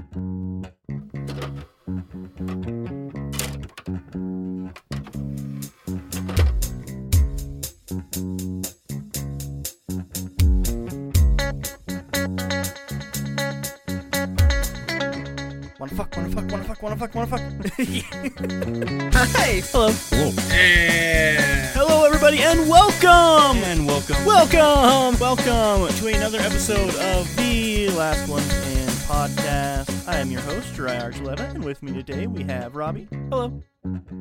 Wanna fuck, wanna fuck, wanna fuck, wanna fuck, wanna fuck. Hi. Hello. Hello, everybody, and welcome! And welcome. Welcome! Welcome to another episode of the Last One In podcast. I am your host, Jiraiya Archuleta, and with me today we have Robbie. Hello.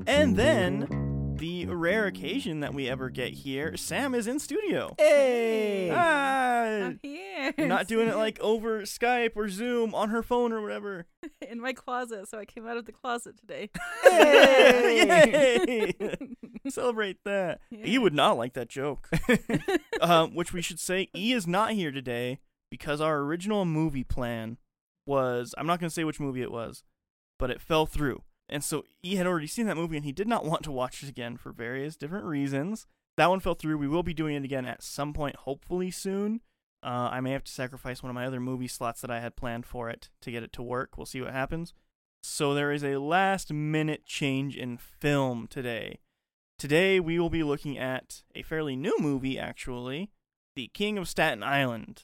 And then, the rare occasion that we ever get here, Sam is in studio. Hey. Ah, I'm here. not doing it like over Skype or Zoom on her phone or whatever. in my closet, so I came out of the closet today. Yay! Celebrate that. E would not like that joke. um, which we should say, E is not here today because our original movie plan was I'm not going to say which movie it was, but it fell through. And so E had already seen that movie and he did not want to watch it again for various different reasons. That one fell through. We will be doing it again at some point, hopefully soon. Uh, I may have to sacrifice one of my other movie slots that I had planned for it to get it to work. We'll see what happens. So there is a last minute change in film today. Today we will be looking at a fairly new movie, actually, The King of Staten Island.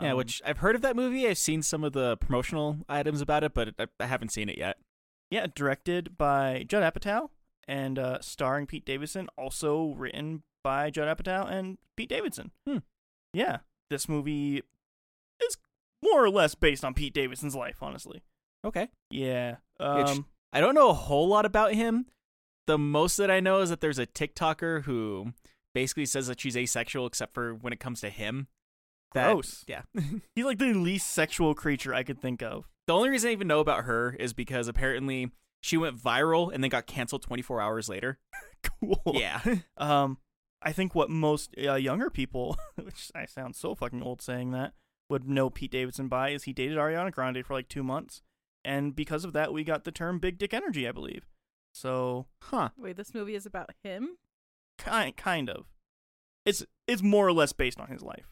Yeah, Um, which I've heard of that movie. I've seen some of the promotional items about it, but I, I haven't seen it yet. yeah, directed by Judd Apatow and uh, starring Pete Davidson. Also written by Judd Apatow and Pete Davidson. Hmm. Yeah, this movie is more or less based on Pete Davidson's life, honestly. Okay. Yeah. Which- Um, I don't know a whole lot about him. The most that I know is that there's a TikToker who basically says that she's asexual except for when it comes to him. That, gross. Yeah. He's like the least sexual creature I could think of. the only reason I even know about her is because apparently she went viral and then got canceled 24 hours later. Cool. Yeah. Um, I think what most uh, younger people, which I sound so fucking old saying that, would know Pete Davidson by is he dated Ariana Grande for like two months, and because of that, we got the term "big dick energy," I believe. So huh. Wait, this movie is about him? kind kind of, it's it's more or less based on his life.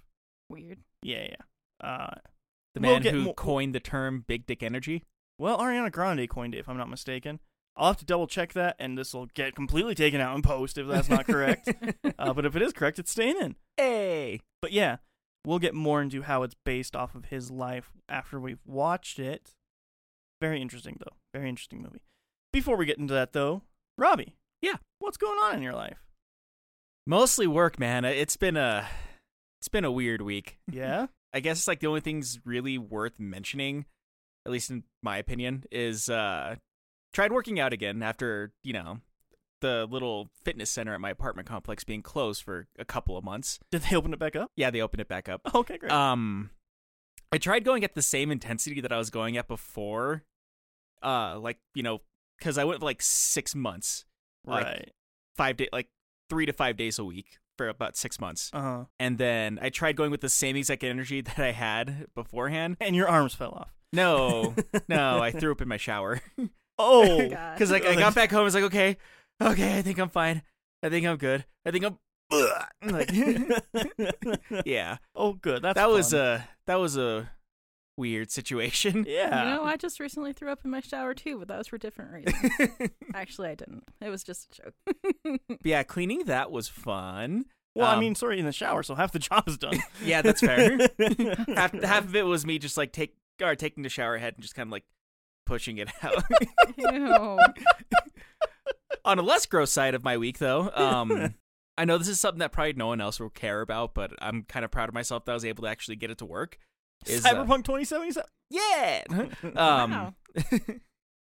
Weird. Yeah, yeah. Uh, The We'll man who mo- coined the term big dick energy. well, Ariana Grande coined it, if I'm not mistaken. I'll have to double check that, and this will get completely taken out in post if that's not correct. uh, but if it is correct, it's staying in. hey. But yeah, we'll get more into how it's based off of his life after we've watched it. Very interesting, though. Very interesting movie. Before we get into that, though, Robbie. Yeah. What's going on in your life? Mostly work, man. It's been a it's been a weird week. Yeah? I guess it's like the only things really worth mentioning, at least in my opinion, is uh tried working out again after, you know, the little fitness center at my apartment complex being closed for a couple of months. Did they open it back up? Yeah, they opened it back up. Okay, great. Um I tried going at the same intensity that I was going at before. Uh like, you know, cuz I went for like 6 months, like- right. 5 day like 3 to 5 days a week for about 6 months. Uh huh. And then I tried going with the same exact energy that I had beforehand. And your arms fell off. No, no, I threw up in my shower Oh. Because like I got back home. I was like, okay, okay, I think I'm fine. I think I'm good. I think I'm. like, yeah, oh, good. That's that was a that was a weird situation. Yeah. You know, I just recently threw up in my shower too, but that was for different reasons. Actually, I didn't. It was just a joke. But yeah, cleaning that was fun. well, I um, mean, sorry, in the shower, so half the job is done. Yeah, that's fair. half half of it was me just like take or taking the shower head and just kind of like pushing it out. Ew. on a less gross side of my week though um i know this is something that probably no one else will care about but i'm kind of proud of myself that i was able to actually get it to work is, uh, Cyberpunk 2077. yeah um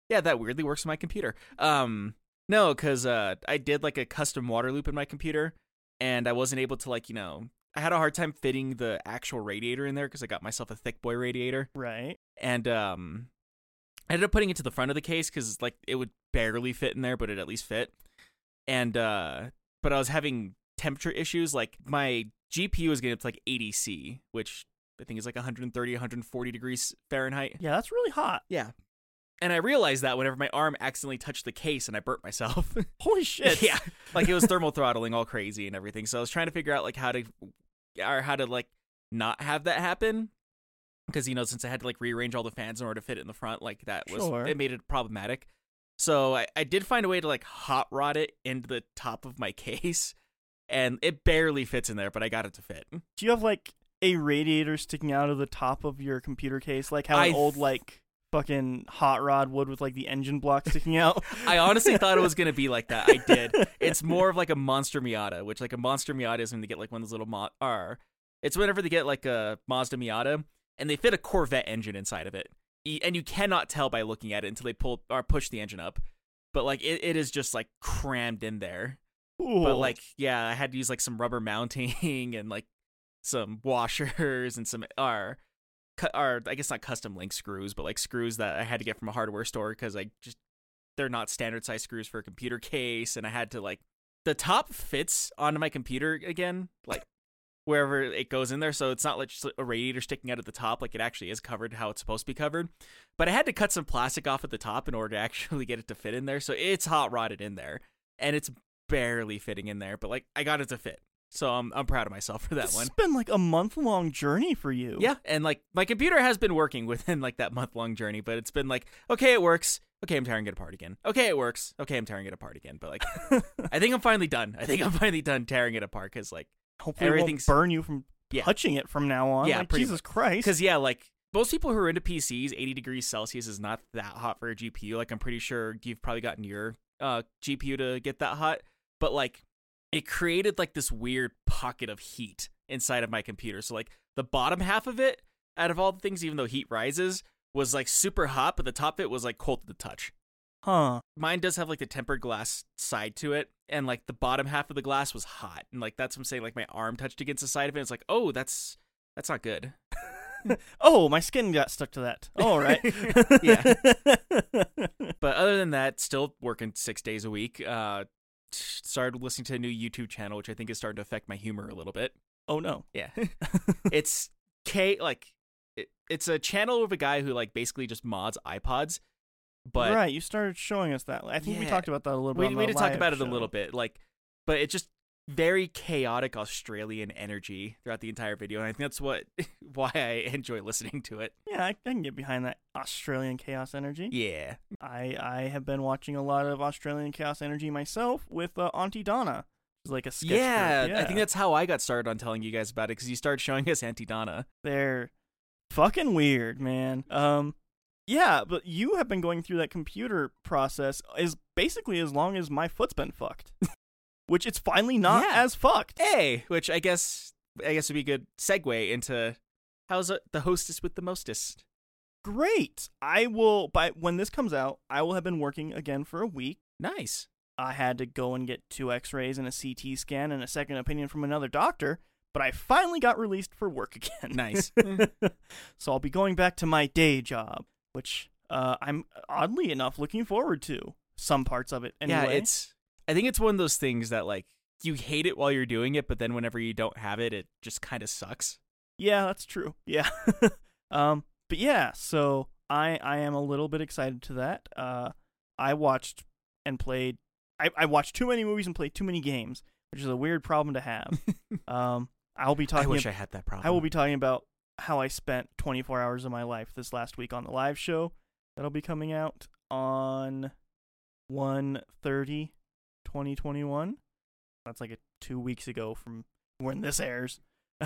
yeah that weirdly works on my computer um no because uh i did like a custom water loop in my computer and i wasn't able to like you know i had a hard time fitting the actual radiator in there because i got myself a thick boy radiator right. and um I ended up putting it to the front of the case because like it would barely fit in there, but it at least fit. And uh but I was having temperature issues. Like my GPU was getting up to like 80 C, which I think it's like 130, 140 degrees Fahrenheit. Yeah, that's really hot. Yeah. And I realized that whenever my arm accidentally touched the case and I burnt myself. Holy shit. yeah. Like it was thermal throttling all crazy and everything. So I was trying to figure out like how to or how to like not have that happen. because you know since I had to like rearrange all the fans in order to fit it in the front, like that was Sure. it made it problematic. So I, I did find a way to like hot rod it into the top of my case, and it barely fits in there, but I got it to fit. Do you have like a radiator sticking out of the top of your computer case, like how an old like fucking hot rod would with like the engine block sticking out? I honestly thought it was gonna be like that. I did. It's more of like a monster Miata, which like a monster Miata is when they get like one of those little mo- or it's whenever they get like a Mazda Miata and they fit a Corvette engine inside of it, and you cannot tell by looking at it until they pull or push the engine up. But like it, it is just like crammed in there. Cool. But like yeah, I had to use like some rubber mounting and like some washers and some are are I guess not custom link screws, but like screws that I had to get from a hardware store because I just they're not standard size screws for a computer case, and I had to like the top fits onto my computer again, like wherever it goes in there, so it's not like just a radiator sticking out at the top, like it actually is covered how it's supposed to be covered. But I had to cut some plastic off at the top in order to actually get it to fit in there, so it's hot rotted in there, and it's barely fitting in there, but like I got it to fit. So I'm I'm proud of myself for that this one. has been like a month long journey for you. Yeah, and like my computer has been working within like that month long journey, but it's been like, okay, it works. Okay, I'm tearing it apart again. Okay, it works. Okay, I'm tearing it apart again. But like, I think I'm finally done. I think I'm finally done tearing it apart because like, Hopefully, everything's burn you from Yeah. touching it from now on. Yeah, like, Jesus Christ. because yeah, like most people who are into PCs, 80 degrees Celsius is not that hot for a GPU. Like I'm pretty sure you've probably gotten your uh GPU to get that hot, but like it created like this weird pocket of heat inside of my computer. So like the bottom half of it, out of all the things, even though heat rises, was like super hot, but the top of it was like cold to the touch. huh? Mine does have like the tempered glass side to it, and like the bottom half of the glass was hot, and like that's what I'm saying. Like my arm touched against the side of it. It's like, oh, that's that's not good. Oh, my skin got stuck to that. All right. Yeah. But other than that, still working six days a week. Uh, started listening to a new YouTube channel, which I think is starting to affect my humor a little bit. oh no. Yeah, it's K like it, it's a channel of a guy who like basically just mods iPods. But right, you started showing us that. I think we talked about that a little bit. we, we did talk about it a little bit, like, but it just very chaotic Australian energy throughout the entire video, and I think that's what why I enjoy listening to it. Yeah, I, I can get behind that Australian chaos energy. Yeah, I I have been watching a lot of Australian chaos energy myself with uh, Aunty Donna. It's like a sketch yeah, yeah. I think that's how I got started on telling you guys about it because you started showing us Aunty Donna. they're fucking weird, man. Um, yeah, but you have been going through that computer process is basically as long as my foot's been fucked, which it's finally not Yeah. as fucked. Hey, which I guess I guess would be a good segue into how's it, the hostess with the mostest. Great. I will. By when this comes out, I will have been working again for a week. Nice. I had to go and get two X-rays and a CT scan and a second opinion from another doctor, but I finally got released for work again. Nice. so I'll be going back to my day job, which uh, I'm oddly enough looking forward to. Some parts of it, anyway. Yeah, it's. I think it's one of those things that like you hate it while you're doing it, but then whenever you don't have it, it just kind of sucks. yeah, that's true. Yeah, um, but yeah, so I I am a little bit excited to that. Uh, I watched and played. I I watched too many movies and played too many games, which is a weird problem to have. um, I'll be talking. I wish ab- I had that problem. I will be talking about how I spent 24 hours of my life this last week on the live show that'll be coming out on 130 2021. That's like a 2 weeks ago from when this airs.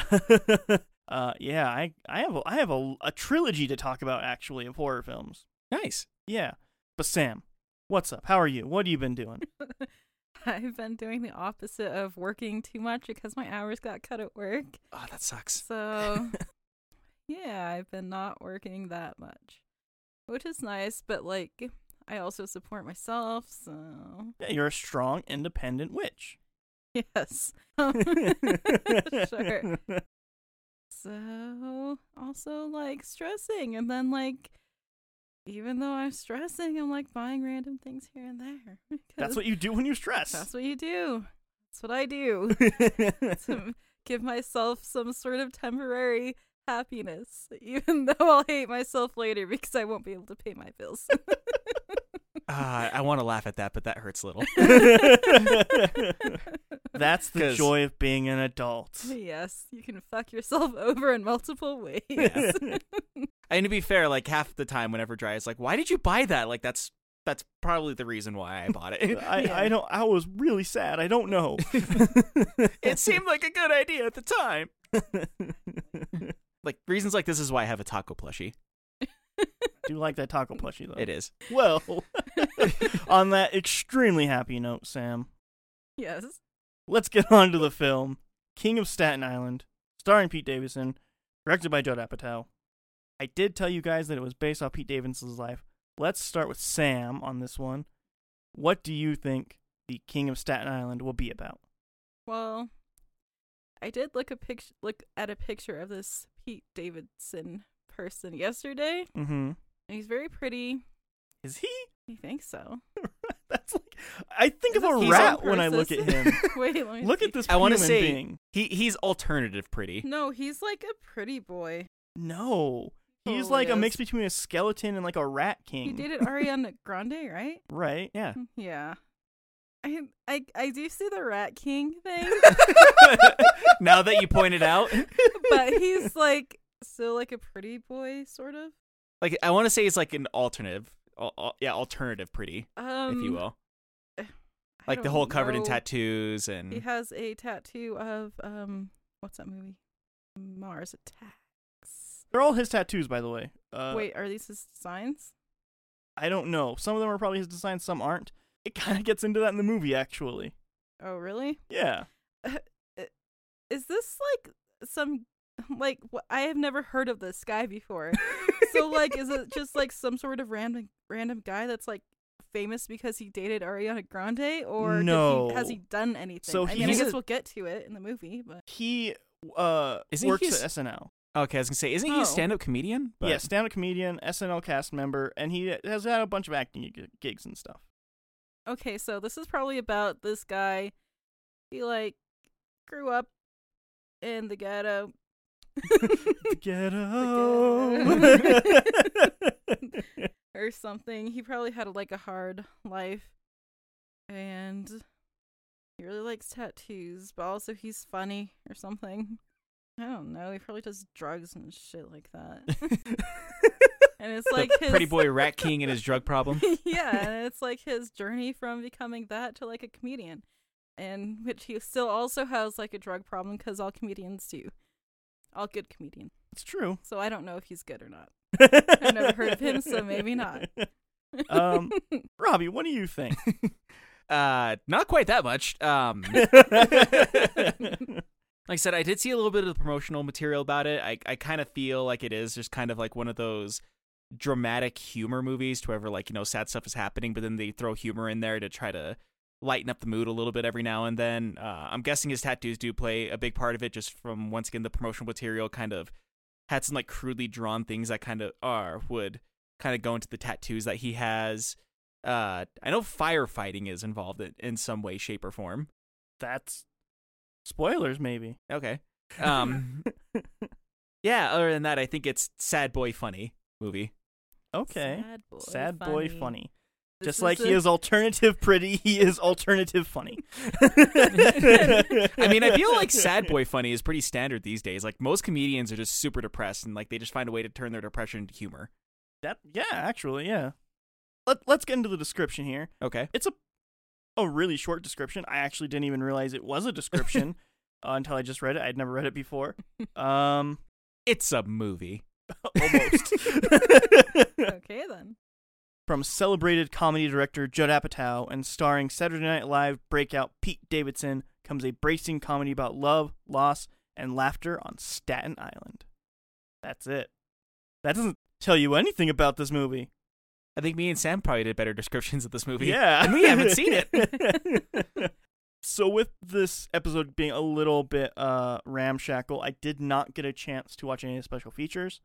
uh yeah, I I have a, I have a, a trilogy to talk about actually of horror films. nice. Yeah. But Sam, what's up? How are you? What have you been doing? I've been doing the opposite of working too much because my hours got cut at work. Oh, that sucks. So, yeah, I've been not working that much, which is nice, but like, I also support myself, so Yeah, you're a strong independent witch. yes. Sure. So, also like stressing, and then like, even though I'm stressing, I'm like buying random things here and there. That's what you do when you stress. That's what you do. That's what I do. to give myself some sort of temporary happiness, even though I'll hate myself later because I won't be able to pay my bills. Uh, I want to laugh at that, but that hurts a little. That's the 'Cause- joy of being an adult. yes, you can fuck yourself over in multiple ways. Yeah. And to be fair, like half the time, whenever Dry is like, "Why did you buy that?" Like that's that's probably the reason why I bought it. I, Yeah. I don't I was really sad. I don't know. it seemed like a good idea at the time. Like reasons like this is why I have a taco plushie. Do you like that taco plushie though? It is. Well, on that extremely happy note, Sam, yes. let's get on to the film King of Staten Island, starring Pete Davidson, directed by Judd Apatow. I did tell you guys that it was based off Pete Davidson's life. Let's start with Sam on this one. What do you think the King of Staten Island will be about? Well, I did look a picture look at a picture of this Pete Davidson person yesterday. Mm-hmm. And he's very pretty. Is he? I think so. That's like I think Is of a rat when I look at him. Wait, let me Look see. at this I want wanna to say- being. He he's alternative pretty. No, he's like a pretty boy. No. Oh, he's Totally like a mix between a skeleton and like a rat king. He king. dated Ariana Grande, right? Right. Yeah. Mm, yeah. I I I do see the Rat King thing, now that you pointed out, but he's like still like a pretty boy, sort of. Like I want to say he's like an alternative, al- yeah, alternative pretty, Um, if you will, like the whole covered in tattoos and He has a tattoo of um, what's that movie? Mars Attacks. They're all his tattoos, by the way. Uh, Wait, are these his signs? I don't know. Some of them are probably his designs, some aren't. It kind of gets into that in the movie, actually. Oh, really? Yeah. Is this like some like wh- I have never heard of this guy before. so like, is it just like some sort of random random guy that's like famous because he dated Ariana Grande, or did No. he, has he done anything? So I mean, I guess a- we'll get to it in the movie, but He uh Isn't works he at SNL. okay, I was gonna say, isn't he Oh. a stand-up comedian? But Yeah, stand-up comedian, SNL cast member, and he has had a bunch of acting gigs and stuff. okay. So this is probably about this guy. He like grew up in the ghetto. The ghetto. or something. He probably had like a hard life, and he really likes tattoos, but also he's funny or something. I don't know. He probably does drugs and shit like that. and it's like his pretty boy Rat King and his drug problem. yeah, and it's like his journey from becoming that to like a comedian, and which he still also has like a drug problem because all comedians do. All good comedians. it's true. So I don't know if he's good or not. I've never heard of him, so maybe not. Um, Robbie, what do you think? Uh, not quite that much. Um, like I said, I did see a little bit of the promotional material about it. I I kind of feel like it is just kind of like one of those dramatic humor movies, to wherever like you know sad stuff is happening, but then they throw humor in there to try to lighten up the mood a little bit every now and then. Uh, I'm guessing his tattoos do play a big part of it, just from once again the promotional material kind of had some like crudely drawn things that kind of are would kind of go into the tattoos that he has. Uh, I know firefighting is involved in, in some way, shape, or form. That's spoilers, maybe. Okay. Um, yeah. Other than that, I think it's sad boy funny movie. okay. Sad boy, Sad boy funny. This Just like he is alternative pretty, he is alternative funny. I mean, I feel like sad boy funny is pretty standard these days. Like most comedians are just super depressed and like they just find a way to turn their depression into humor. that yeah, actually, yeah. Let let's get into the description here. Okay. It's a a really short description. I actually didn't even realize it was a description uh, until I just read it. I'd never read it before. Um It's a movie. almost. Okay then. From celebrated comedy director Judd Apatow and starring Saturday Night Live breakout Pete Davidson comes a bracing comedy about love, loss, and laughter on Staten Island. That's it. That doesn't tell you anything about this movie. I think me and Sam probably did better descriptions of this movie. Yeah. And we haven't seen it. so with this episode being a little bit uh ramshackle, I did not get a chance to watch any of the special features,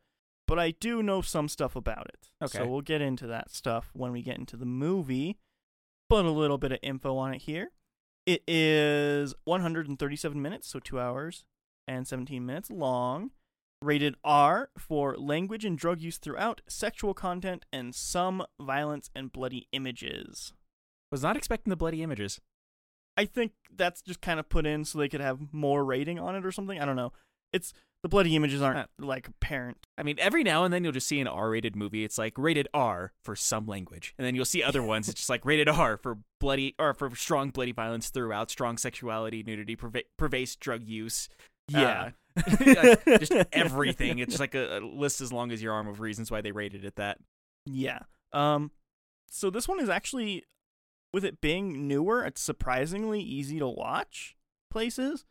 but I do know some stuff about it. Okay. So we'll get into that stuff when we get into the movie. But a little bit of info on it here. It is 137 minutes, so 2 hours and 17 minutes long. Rated R for language and drug use throughout, sexual content, and some violence and bloody images. Was not expecting the bloody images. I think that's just kind of put in so they could have more rating on it or something. I don't know. It's the bloody images aren't like apparent. I mean, every now and then you'll just see an R-rated movie. It's like rated R for some language, and then you'll see other ones. It's just like rated R for bloody or for strong bloody violence throughout, strong sexuality, nudity, perva- pervasive drug use. Yeah. Uh, like, just everything. It's like a, a list as long as your arm of reasons why they rated it that. Yeah. Um so this one is actually with it being newer, it's surprisingly easy to watch places.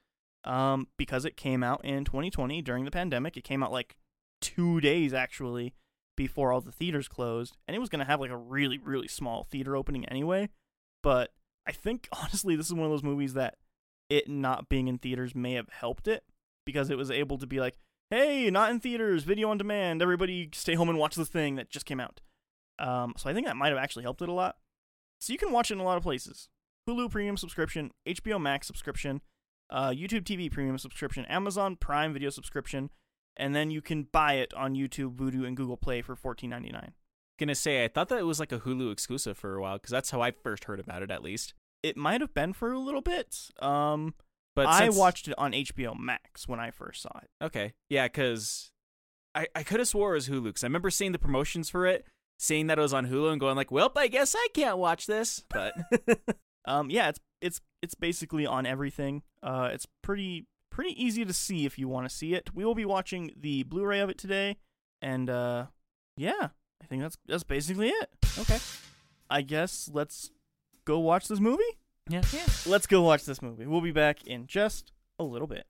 Um because it came out in 2020 during the pandemic. It came out like 2 days actually before all the theaters closed and it was going to have like a really really small theater opening anyway. But I think honestly this is one of those movies that it not being in theaters may have helped it because it was able to be like, "Hey, not in theaters, video on demand. Everybody stay home and watch this thing that just came out." Um, so I think that might have actually helped it a lot. So you can watch it in a lot of places: Hulu Premium subscription, HBO Max subscription, uh, YouTube TV Premium subscription, Amazon Prime Video subscription, and then you can buy it on YouTube, Vudu, and Google Play for fourteen ninety nine. Gonna say, I thought that it was like a Hulu exclusive for a while because that's how I first heard about it, at least. It might have been for a little bit. Um, But I since- watched it on HBO Max when I first saw it. Okay, yeah, because I I could have swore it was Hulu because I remember seeing the promotions for it, seeing that it was on Hulu, and going like, "Well, I guess I can't watch this." But um, yeah, it's it's it's basically on everything. Uh, it's pretty pretty easy to see if you want to see it. We will be watching the Blu-ray of it today, and uh, yeah, I think that's that's basically it. okay, I guess let's go watch this movie. yeah, Yeah. Let's go watch this movie. We'll be back in just a little bit.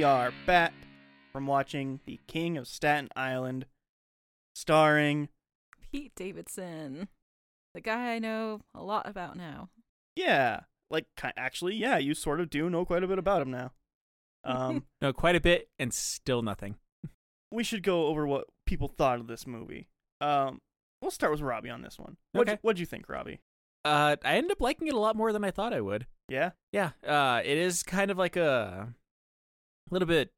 We are back from watching The King of Staten Island, starring, Pete Davidson, the guy I know a lot about now. yeah, like actually, yeah, you sort of do know quite a bit about him now. Um, no, quite a bit, and still nothing. we should go over what people thought of this movie. Um, we'll start with Robbie on this one. What'd, Okay. you, what'd you think, Robbie? Uh, I ended up liking it a lot more than I thought I would. Yeah, Yeah, uh, it is kind of like a little bit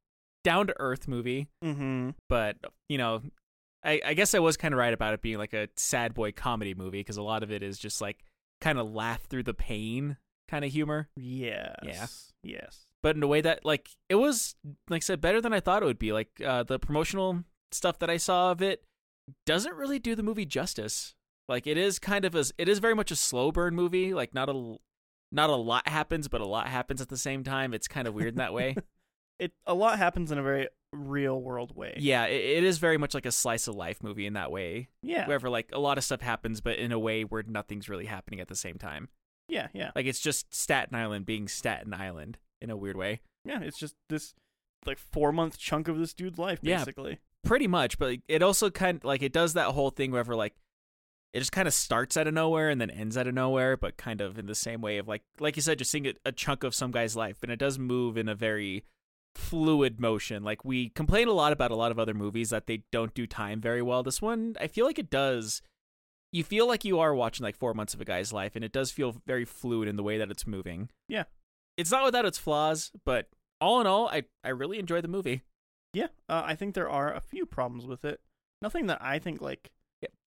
down to earth movie, mm-hmm. but you know, I, I guess I was kind of right about it being like a sad boy comedy movie because a lot of it is just like kind of laugh through the pain kind of humor, Yes. Yeah. Yes. but in a way that like it was like I said better than I thought it would be. Like uh, the promotional stuff that I saw of it doesn't really do the movie justice. Like it is kind of a it is very much a slow burn movie. Like not a not a lot happens, but a lot happens at the same time. It's kind of weird in that way. It a lot happens in a very real world way. yeah, it, it is very much like a slice of life movie in that way. Yeah. Wherever like a lot of stuff happens, but in a way where nothing's really happening at the same time. Yeah. Yeah. Like it's just Staten Island being Staten Island in a weird way. Yeah. It's just this like four month chunk of this dude's life, Yeah. basically. pretty much but like, it also kind of like it does that whole thing wherever like it just kind of starts out of nowhere and then ends out of nowhere but kind of in the same way of like like you said just seeing a, a chunk of some guy's life and it does move in a very fluid motion like we complain a lot about a lot of other movies that they don't do time very well this one i feel like it does you feel like you are watching like four months of a guy's life and it does feel very fluid in the way that it's moving Yeah. it's not without its flaws but all in all i i really enjoyed the movie Yeah. Uh, I think there are a few problems with it. Nothing that I think like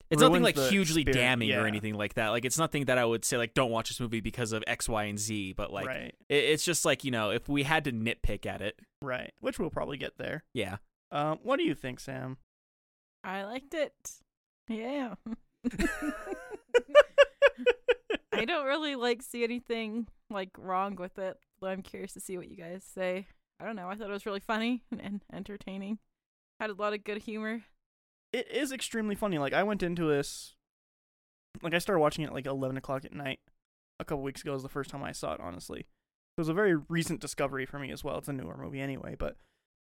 It's nothing like hugely spirit, damning or anything like that. Like it's nothing that I would say like don't watch this movie because of X, Y, and Z. But like right. it, it's just like you know if we had to nitpick at it, Right. Which we'll probably get there. yeah. Um, what do you think, Sam? I liked it. Yeah. I don't really like see anything like wrong with it, but I'm curious to see what you guys say. I don't know. I thought it was really funny and, and entertaining. Had a lot of good humor. It is extremely funny. Like I went into this, like I started watching it like eleven o'clock at night a couple weeks ago. Was the first time I saw it. Honestly, it was a very recent discovery for me as well. It's a newer movie anyway, but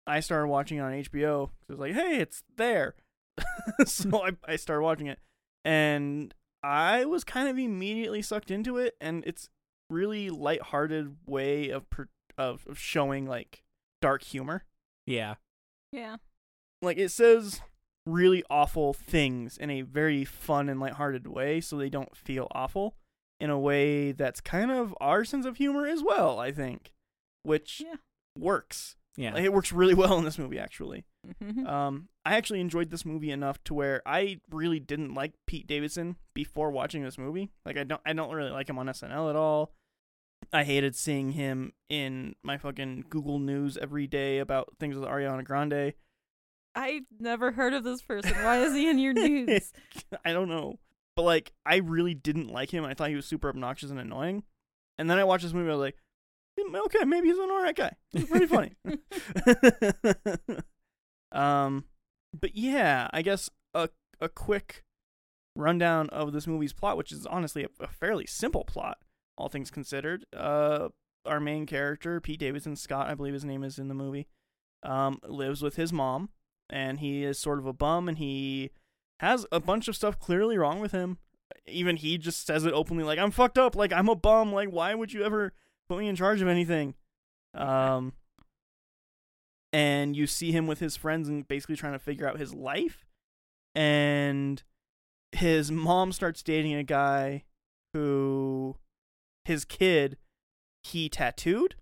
I started watching it on HBO. 'cause It was like, hey, it's there. so I I started watching it, and I was kind of immediately sucked into it, and it's really lighthearted way of per- of, of showing like dark humor Yeah. Yeah. like it says really awful things in a very fun and lighthearted way so they don't feel awful in a way that's kind of our sense of humor as well, I think, which Yeah. works. Yeah. Like, It works really well in this movie actually. Mhm. Um, I actually enjoyed this movie enough to where I really didn't like Pete Davidson before watching this movie. Like I don't I don't really like him on SNL at all. I hated seeing him in my fucking Google News every day about things with Ariana Grande. I never heard of this person. Why is he in your news? I don't know. But like I really didn't like him. I thought he was super obnoxious and annoying. And then I watched this movie I was like, "Hmm, okay, maybe he's an alright guy. He's pretty funny. um, but yeah, I guess a a quick rundown of this movie's plot, which is honestly a, a fairly simple plot, all things considered. Uh, our main character, Pete Davidson, Scott, I believe his name is in the movie, um, lives with his mom, and he is sort of a bum, and he has a bunch of stuff clearly wrong with him. Even he just says it openly, like I'm fucked up, like I'm a bum, like why would you ever put me in charge of anything? Um, and you see him with his friends and basically trying to figure out his life. And his mom starts dating a guy who his kid he tattooed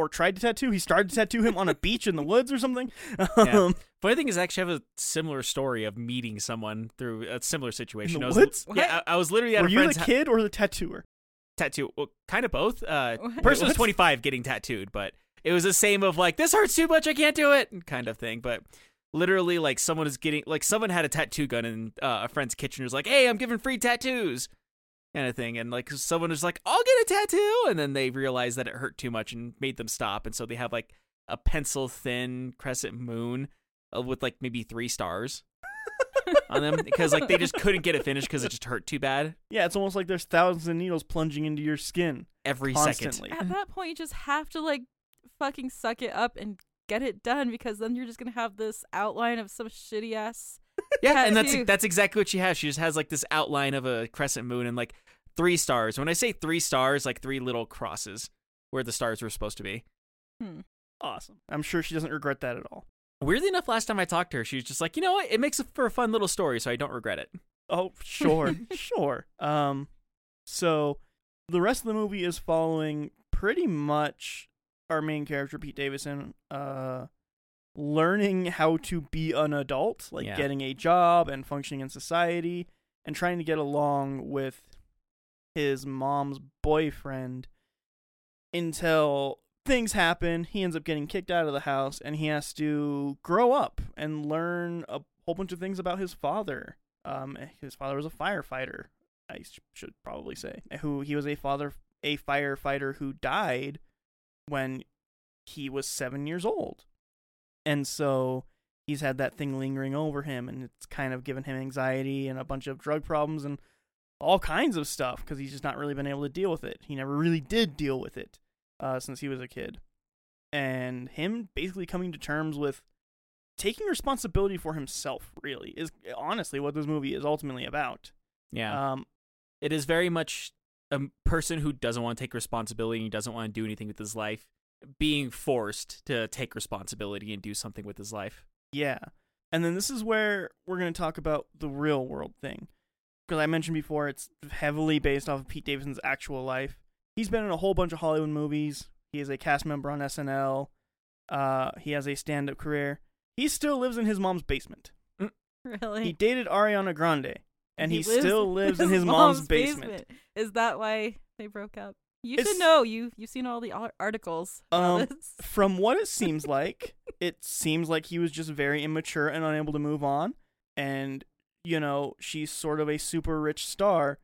or tried to tattoo. He started to tattoo him on a beach in the woods or something. Um, Funny thing is, I actually have a similar story of meeting someone through a similar situation. the I was, woods? Yeah, I, I was literally at Were a you the hou- kid or the tattooer? tattoo. Well, kind of both. Uh, What? person was 25 getting tattooed, but it was the same of like, this hurts too much, I can't do it, kind of thing. But literally, like, someone is getting, like, someone had a tattoo gun in uh, a friend's kitchen. Was like, hey, I'm giving free tattoos, kind of thing. And like, someone is like, I'll get a tattoo, and then they realize that it hurt too much and made them stop. And so they have like a pencil thin crescent moon uh, with like maybe three stars. on them because like they just couldn't get it finished because it just hurt too bad Yeah, it's almost like there's thousands of needles plunging into your skin every second. constantly. At that point, you just have to like fucking suck it up and get it done because then you're just gonna have this outline of some shitty ass. Yeah, and that's that's exactly what she has. She just has like this outline of a crescent moon and like three stars. When I say three stars, like three little crosses where the stars were supposed to be. Hmm. Awesome. I'm sure she doesn't regret that at all. Weirdly enough, last time I talked to her, she was just like, you know what? It makes it for a fun little story, so I don't regret it. Oh, sure, sure. Um, so the rest of the movie is following pretty much our main character Pete Davidson, uh, learning how to be an adult, like Yeah. getting a job and functioning in society, and trying to get along with his mom's boyfriend until things happen. He ends up getting kicked out of the house, and he has to grow up and learn a whole bunch of things about his father. Um, his father was a firefighter. I sh- should probably say who he was a father, a firefighter who died when he was seven years old, and so he's had that thing lingering over him, and it's kind of given him anxiety and a bunch of drug problems and all kinds of stuff because he's just not really been able to deal with it. He never really did deal with it uh, since he was a kid, and him basically coming to terms with taking responsibility for himself. Really is honestly what this movie is ultimately about. Yeah. Um, it is very much a person who doesn't want to take responsibility and doesn't want to do anything with his life being forced to take responsibility and do something with his life. Yeah. And then this is where we're going to talk about the real world thing. Because I mentioned before, it's heavily based off of Pete Davidson's actual life. He's been in a whole bunch of Hollywood movies. He is a cast member on SNL. Uh, he has a stand up career. He still lives in his mom's basement. Really? He dated Ariana Grande, and he, lives still lives in his mom's, basement. basement. Is that why they broke up? You It's- should know. You you've seen all the articles. Um. From what it seems like, it seems like he was just very immature and unable to move on. And, you know, she's sort of a super rich star.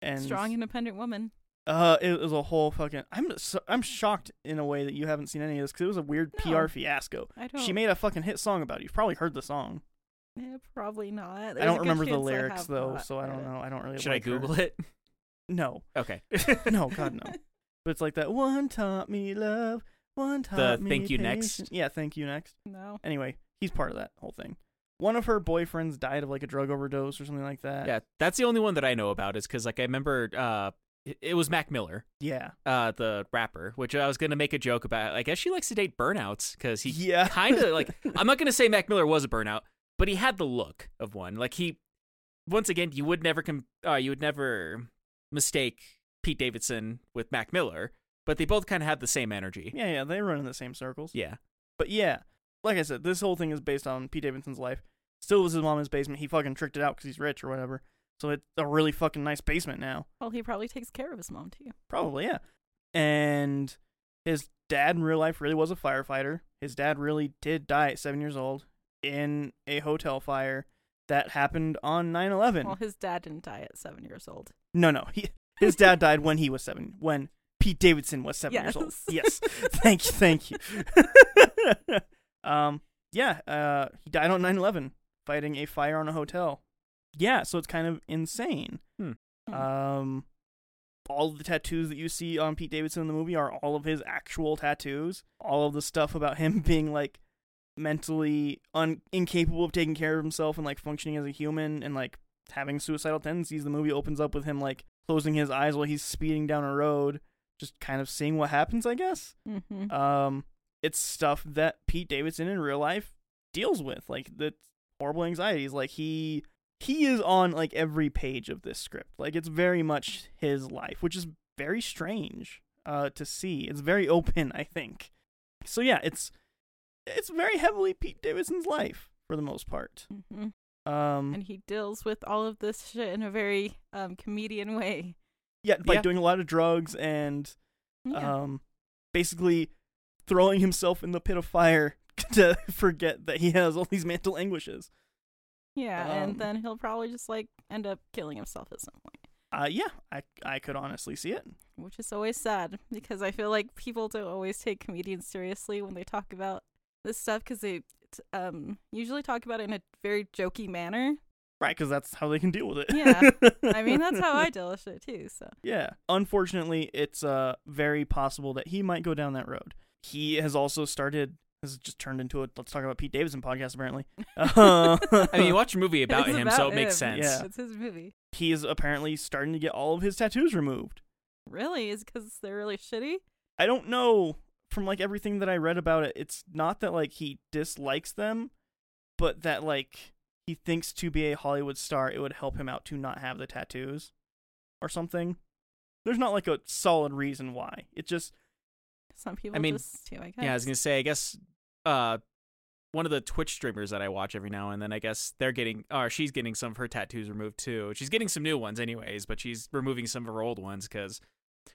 And strong, independent woman. Uh, it was a whole fucking. I'm so, I'm shocked in a way that you haven't seen any of this because it was a weird No. PR fiasco. I don't. She made a fucking hit song about it. You've probably heard the song. Yeah, probably not. I There's a don't remember the lyrics though, so I don't know. I don't really. Should like I her. Google it? No, Okay. no, God no. But it's like that. One taught me love. One taught me The thank you next? Yeah, thank you next. no. Anyway, he's part of that whole thing. One of her boyfriends died of like a drug overdose or something like that. yeah, that's the only one that I know about is because like I remember uh, it, it was Mac Miller, Yeah. uh, the rapper, which I was gonna make a joke about. I guess she likes to date burnouts because he Yeah. kind of like I'm not gonna say Mac Miller was a burnout, but he had the look of one. Like he, once again, you would never com- uh, you would never mistake Pete Davidson with Mac Miller, but they both kind of have the same energy. Yeah, yeah, they run in the same circles. Yeah. But yeah, like I said, this whole thing is based on Pete Davidson's life. Still was his mom in his basement. He fucking tricked it out because he's rich or whatever. So it's a really fucking nice basement now. Well, he probably takes care of his mom too. Probably, yeah. And his dad in real life really was a firefighter. His dad really did die at seven years old in a hotel fire that happened on 9 11. Well, his dad didn't die at seven years old. No, no. He, his dad died when he was seven, when Pete Davidson was seven years old. Yes. thank you, thank you. um, yeah, uh, he died on 9 11 fighting a fire on a hotel. Yeah, so it's kind of insane. Hmm. Um, all of the tattoos that you see on Pete Davidson in the movie are all of his actual tattoos. All of the stuff about him being like mentally un- incapable of taking care of himself and like functioning as a human and like having suicidal tendencies. The movie opens up with him like closing his eyes while he's speeding down a road, just kind of seeing what happens, I guess. hmm Um, it's stuff that Pete Davidson in real life deals with, like the horrible anxieties. Like he he is on like every page of this script. Like it's very much his life, which is very strange uh to see. It's very open, I think. So yeah, it's it's very heavily Pete Davidson's life for the most part. hmm Um, And he deals with all of this shit in a very um comedian way. yeah, like Yeah. doing a lot of drugs and Yeah. um, basically throwing himself in the pit of fire to forget that he has all these mental anguishes. yeah, um, and then he'll probably just like end up killing himself at some point. Uh, yeah, I I could honestly see it. which is always sad because I feel like people don't always take comedians seriously when they talk about this stuff because they t- um usually talk about it in a very jokey manner. Right, because that's how they can deal with it. Yeah. I mean, that's how I deal with it too. So Yeah. Unfortunately, it's uh very possible that he might go down that road. He has also started. This has just turned into a let's talk about Pete Davidson podcast. Apparently, uh, I mean, you watch a movie about It's him, about so it makes him. sense. Yeah. it's his movie. he is apparently starting to get all of his tattoos removed. Really, is because they're really shitty. I don't know from like everything that I read about it, it's not that like he dislikes them, but that like he thinks to be a Hollywood star it would help him out to not have the tattoos or something. There's not like a solid reason why. It just Some people mean, just do. I guess. Yeah, I was gonna say, I guess uh one of the Twitch streamers that I watch every now and then, I guess they're getting or she's getting some of her tattoos removed too. She's getting some new ones anyways, but she's removing some of her old ones because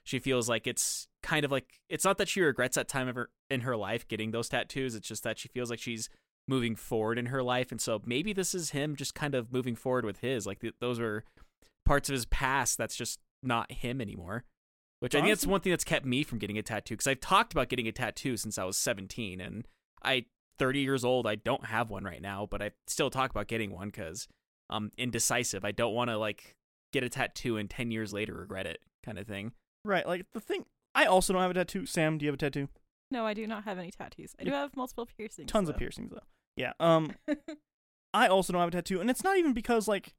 she feels like it's kind of like it's not that she regrets that time of her in her life getting those tattoos. It's just that she feels like she's moving forward in her life, and so maybe this is him just kind of moving forward with his. Like th- those are parts of his past that's just not him anymore. Which I think that's one thing that's kept me from getting a tattoo because I've talked about getting a tattoo since I was 17, and I 30 years old. I don't have one right now, but I still talk about getting one because I'm indecisive. I don't want to like get a tattoo and 10 years later regret it, kind of thing. Right, like the thing I also don't have a tattoo. Sam, do you have a tattoo? No, I do not have any tattoos. I do have multiple piercings. Tons of piercings though. Yeah. Um I also don't have a tattoo, and it's not even because like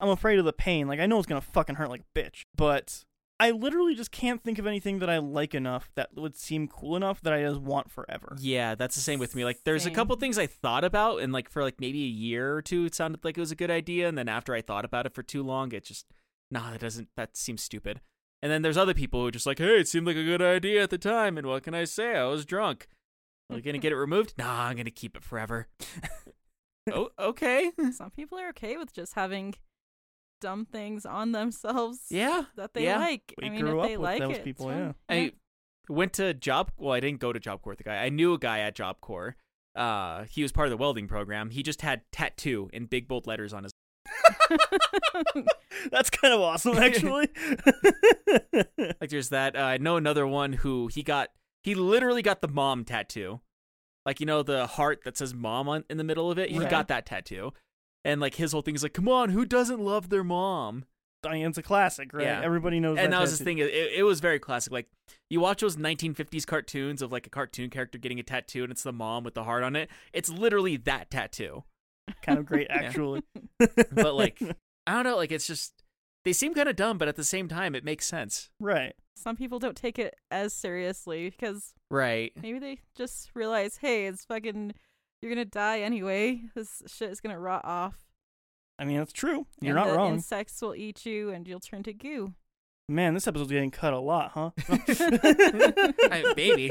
I'm afraid of the pain. Like I know it's gonna fucking hurt like a bitch, but I literally just can't think of anything that I like enough that would seem cool enough that I just want forever. Yeah, that's the same with me. Like, there's a couple things I thought about, and like for like maybe a year or two, it sounded like it was a good idea, and then after I thought about it for too long, it just nah, that doesn't that seems stupid. And then there's other people who are just like, hey, it seemed like a good idea at the time, and what can I say? I was drunk. Are you gonna get it removed? Nah, I'm gonna keep it forever. oh, okay. Some people are okay with just having dumb things on themselves Yeah. that they Yeah. like. We I mean, grew if up they with like those it, people, yeah. I went to Job. Well, I didn't go to Job Corps. The guy I knew a guy at Job Corps. Uh, he was part of the welding program. He just had tattoo in big bold letters on his. That's kind of awesome, actually. Like there's that. Uh, I know another one who he got. He literally got the mom tattoo, like you know the heart that says mom on in the middle of it. He Right. got that tattoo, and like his whole thing is like, come on, who doesn't love their mom? Diane's a classic, right? Yeah. Everybody knows. and that that was his thing. It, it was very classic. Like you watch those 1950s cartoons of like a cartoon character getting a tattoo, and it's the mom with the heart on it. It's literally that tattoo. Kind of great, actually. But like, I don't know. Like it's just they seem kind of dumb, but at the same time, it makes sense. right. Some people don't take it as seriously because Right. maybe they just realize, hey, it's fucking You're gonna die anyway. This shit is gonna rot off. I mean, that's true. You're and not the wrong. Insects will eat you, and you'll turn to goo. Man, this episode's getting cut a lot, huh? I- maybe.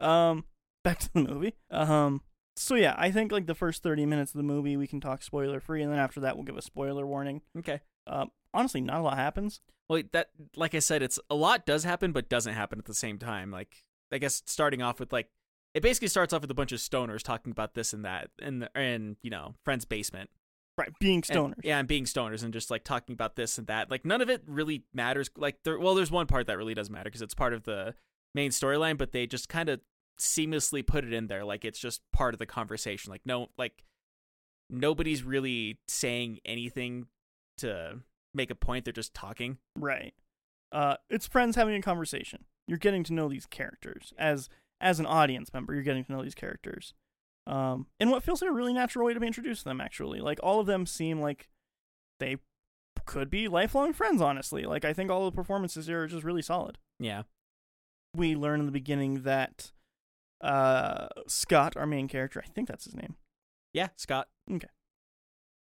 um, back to the movie. Um, so yeah, I think like the first thirty minutes of the movie we can talk spoiler free, and then after that we'll give a spoiler warning. Okay. Um, honestly, not a lot happens. Well, that like I said, it's a lot does happen, but doesn't happen at the same time. Like I guess starting off with like it basically starts off with a bunch of stoners talking about this and that and the, in you know friend's basement. Right, being And- stoners. yeah, and being stoners and just like talking about this and that. Like none of it really matters. Like there, well, there's one part that really does matter because it's part of the main storyline, but they just kind of seamlessly put it in there, like it's just part of the conversation. Like no, like nobody's really saying anything to make a point. They're just talking. Right. Uh, it's friends having a conversation. You're getting to know these characters as as an audience member. You're getting to know these characters, um, in what feels like a really natural way to be introduced to them. Actually, like all of them seem like they could be lifelong friends. Honestly, like I think all the performances here are just really solid. Yeah. We learn in the beginning that uh, Scott, our main character, I think that's his name. Yeah, Scott. Yeah.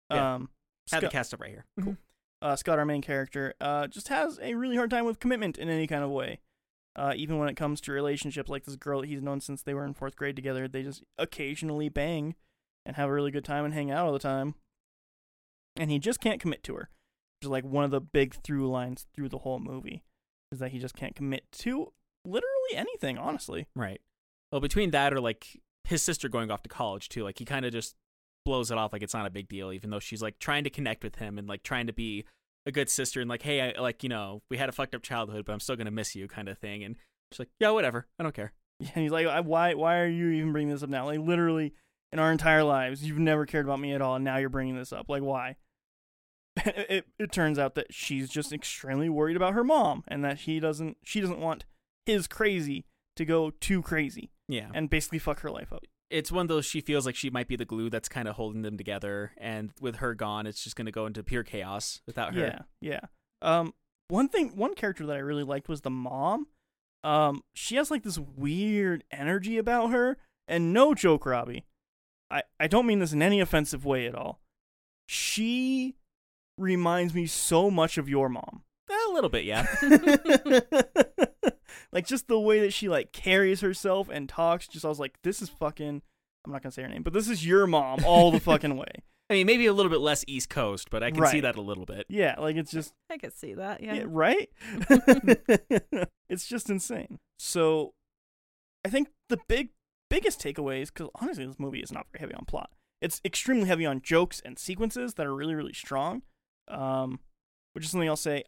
Um, Have the Scott- cast up right here. Cool. uh, Scott, our main character, uh, just has a really hard time with commitment in any kind of way. Uh, even when it comes to relationships, like this girl that he's known since they were in fourth grade together, they just occasionally bang and have a really good time and hang out all the time. And he just can't commit to her. Which is like one of the big through lines through the whole movie, is that he just can't commit to literally anything, honestly. Right. Well, between that or like his sister going off to college too, like he kind of just blows it off like it's not a big deal, even though she's like trying to connect with him and like trying to be a good sister and like, hey, I like you know we had a fucked up childhood, but I'm still gonna miss you, kind of thing. And she's like, yeah, whatever, I don't care. And he's like, why, why are you even bringing this up now? Like, literally, in our entire lives, you've never cared about me at all, and now you're bringing this up. Like, why? it, it, it turns out that she's just extremely worried about her mom, and that he doesn't, she doesn't want his crazy to go too crazy Yeah. and basically fuck her life up. it's one of those she feels like she might be the glue that's kind of holding them together, and with her gone, it's just gonna go into pure chaos without her. Yeah, yeah. Um, one thing, one character that I really liked was the mom. Um, she has like this weird energy about her, and no joke, Robbie. I I don't mean this in any offensive way at all. She reminds me so much of your mom. a little bit, yeah. like just the way that she like carries herself and talks. Just I was like, this is fucking. I'm not gonna say her name, but this is your mom all the fucking way. I mean, maybe a little bit less East Coast, but I can see that a little bit. Yeah, like it's just I could see that. Yeah. Yeah, right? it's just insane. So I think the big biggest takeaways cuz honestly this movie is not very heavy on plot. It's extremely heavy on jokes and sequences that are really really strong. Um which is something I'll say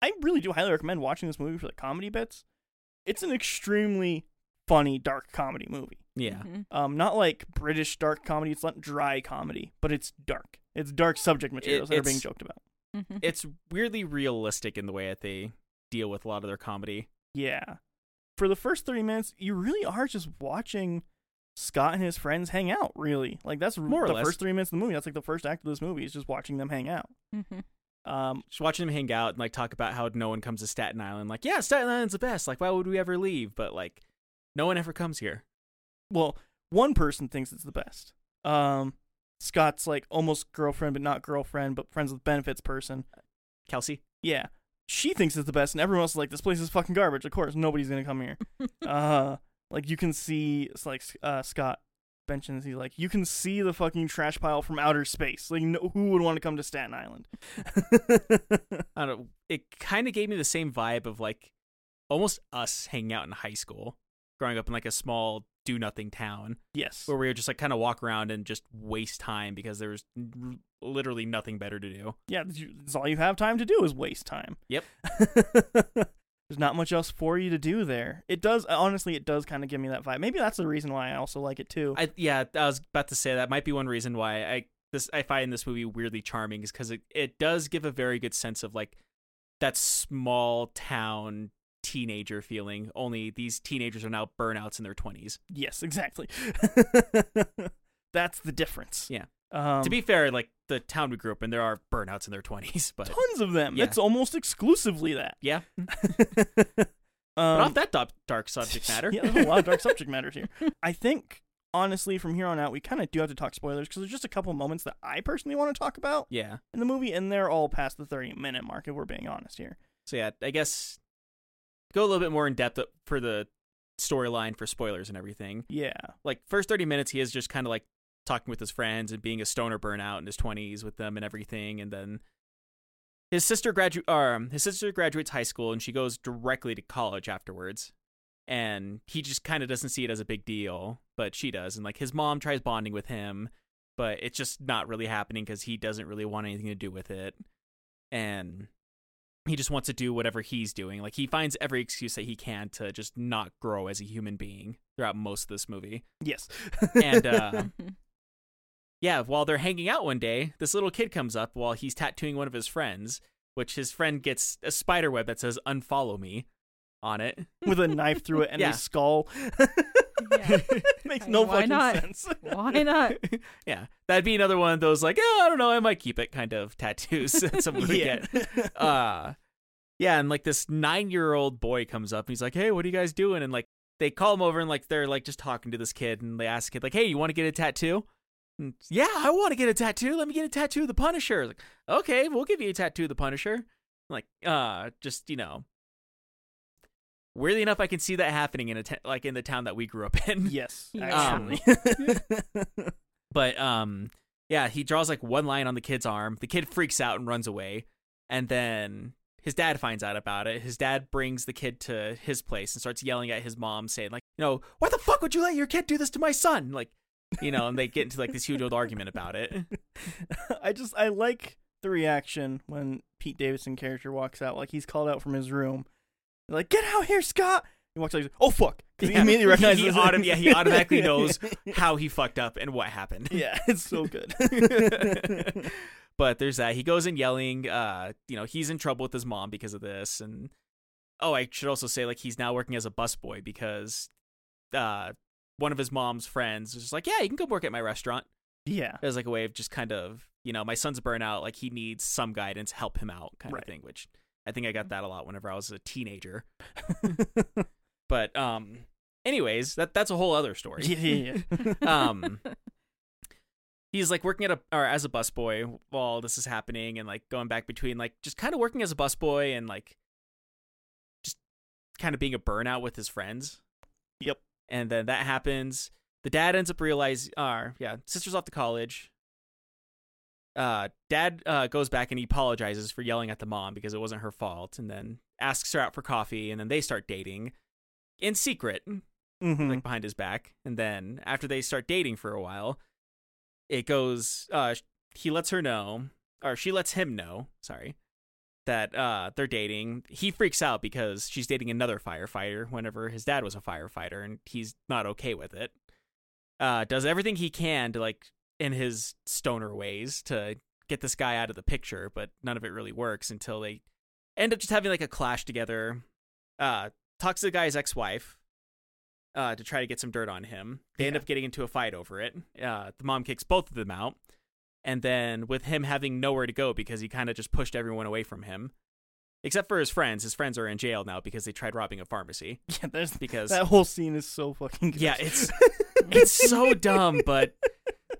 I really do highly recommend watching this movie for the comedy bits. It's an extremely funny dark comedy movie. Yeah. Mhm. Um not like British dark comedy, it's not dry comedy, but it's dark. It's dark subject materials that are being joked about. Mhm. It's weirdly realistic in the way that they deal with a lot of their comedy. Yeah. For the first 30 minutes, you really are just watching Scott and his friends hang out, really. Like, that's More or the less. first three minutes of the movie. That's like the first act of this movie, is just watching them hang out. Mhm. Um, Just watching them hang out and like talk about how no one comes to Staten Island. Like, yeah, Staten Island's the best. Like, why would we ever leave? But like, no one ever comes here. well, one person thinks it's the best. Um, Scott's like almost girlfriend, but not girlfriend, but friends with benefits person. Kelsey. Yeah. She thinks it's the best, and everyone else is like, this place is fucking garbage. Of course, nobody's going to come here. uh like you can see it's like uh Scott mentions he's like you can see the fucking trash pile from outer space like no, who would want to come to Staten Island I don't know. It kind of gave me the same vibe of like almost us hanging out in high school, growing up in like a small do nothing town yes where we would just like kind of walk around and just waste time because there was r- literally nothing better to do. yeah that's, that's all you have time to do is waste time Yep. there's not much else for you to do there it does honestly it does kind of give me that vibe maybe that's the reason why I also like it too I yeah, I was about to say that might be one reason why I this I find this movie weirdly charming is because it it does give a very good sense of like that small town teenager feeling. Only these teenagers are now burnouts in their twenties. yes exactly that's the difference Yeah. um, to be fair, like the town we grew up in, there are burnouts in their twenties, but tons of them Yeah. it's almost exclusively that yeah. um, But off that dark, dark subject matter, yeah, there's a lot of dark subject matters here. I think honestly, from here on out, we kind of do have to talk spoilers because there's just a couple moments that I personally want to talk about Yeah. in the movie, and they're all past the 30 minute mark, if we're being honest here. So yeah, I guess go a little bit more in depth for the storyline for spoilers and everything. Yeah. Like first 30 minutes he is just kind of like talking with his friends and being a stoner burnout in his 20s with them and everything and then his sister graduate um his sister graduates high school and she goes directly to college afterwards. And he just kind of doesn't see it as a big deal, but she does. And like his mom tries bonding with him, but it's just not really happening cuz he doesn't really want anything to do with it. And he just wants to do whatever he's doing. Like he finds every excuse that he can to just not grow as a human being throughout most of this movie. Yes. And uh, yeah, while they're hanging out one day, this little kid comes up while he's tattooing one of his friends, which his friend gets a spider web that says "Unfollow me" on it. With a knife through it and Yeah. a skull. yeah. Makes I no mean, why fucking not? sense. Why not? yeah, that'd be another one of those like, oh, I don't know, I might keep it kind of tattoos that someone would yeah. get. uh yeah and like this nine year old boy comes up and he's like hey what are you guys doing and like they call him over and like they're like just talking to this kid and they ask the kid like hey you want to get a tattoo and, yeah i want to get a tattoo let me get a tattoo of the punisher like okay we'll give you a tattoo of the punisher like uh just you know weirdly enough i can see that happening in a ta- like in the town that we grew up in yes, Yeah. actually. But um yeah, he draws like one line on the kid's arm. The kid freaks out and runs away. And then his dad finds out about it. His dad brings the kid to his place and starts yelling at his mom saying like, you know, why the fuck would you let your kid do this to my son? Like, you know, and they get into like this huge old argument about it. I just I like the reaction when Pete Davidson character walks out, like he's called out from his room, They're like get out here, Scott. He walks out, he's like, oh fuck, 'Cause he Yeah. immediately recognizes. He autom- yeah, he automatically knows how he fucked up and what happened. yeah, it's so good. but there's that. He goes in yelling. Uh, you know, he's in trouble with his mom because of this. And oh, I should also say like he's now working as a busboy because uh, one of his mom's friends was just like, yeah, you can come work at my restaurant. yeah, As like a way of just kind of you know, my son's burnout. Like he needs some guidance, help him out, kind Right. of thing. Which I think I got that a lot whenever I was a teenager. But um, anyways, that that's a whole other story. yeah, yeah, yeah. um he's like working at a or as a busboy while this is happening and like going back between like just kind of working as a busboy and like just kind of being a burnout with his friends Yep. And then that happens. The dad ends up realizing uh yeah sister's off to college. Uh dad uh goes back and he apologizes for yelling at the mom because it wasn't her fault and then asks her out for coffee and then they start dating in secret Mhm. like behind his back. And then after they start dating for a while it goes uh he lets her know or she lets him know sorry that uh they're dating he freaks out because she's dating another firefighter whenever his dad was a firefighter and he's not okay with it uh does everything he can to like in his stoner ways to get this guy out of the picture but none of it really works until they end up just having like a clash together uh talks to the guy's ex-wife uh, to try to get some dirt on him. They end up getting into a fight over it. Uh, the mom kicks both of them out. And then with him having nowhere to go because he kind of just pushed everyone away from him, except for his friends. His friends are in jail now because they tried robbing a pharmacy. yeah, there's Because that whole scene is so fucking good. yeah, it's it's so dumb, but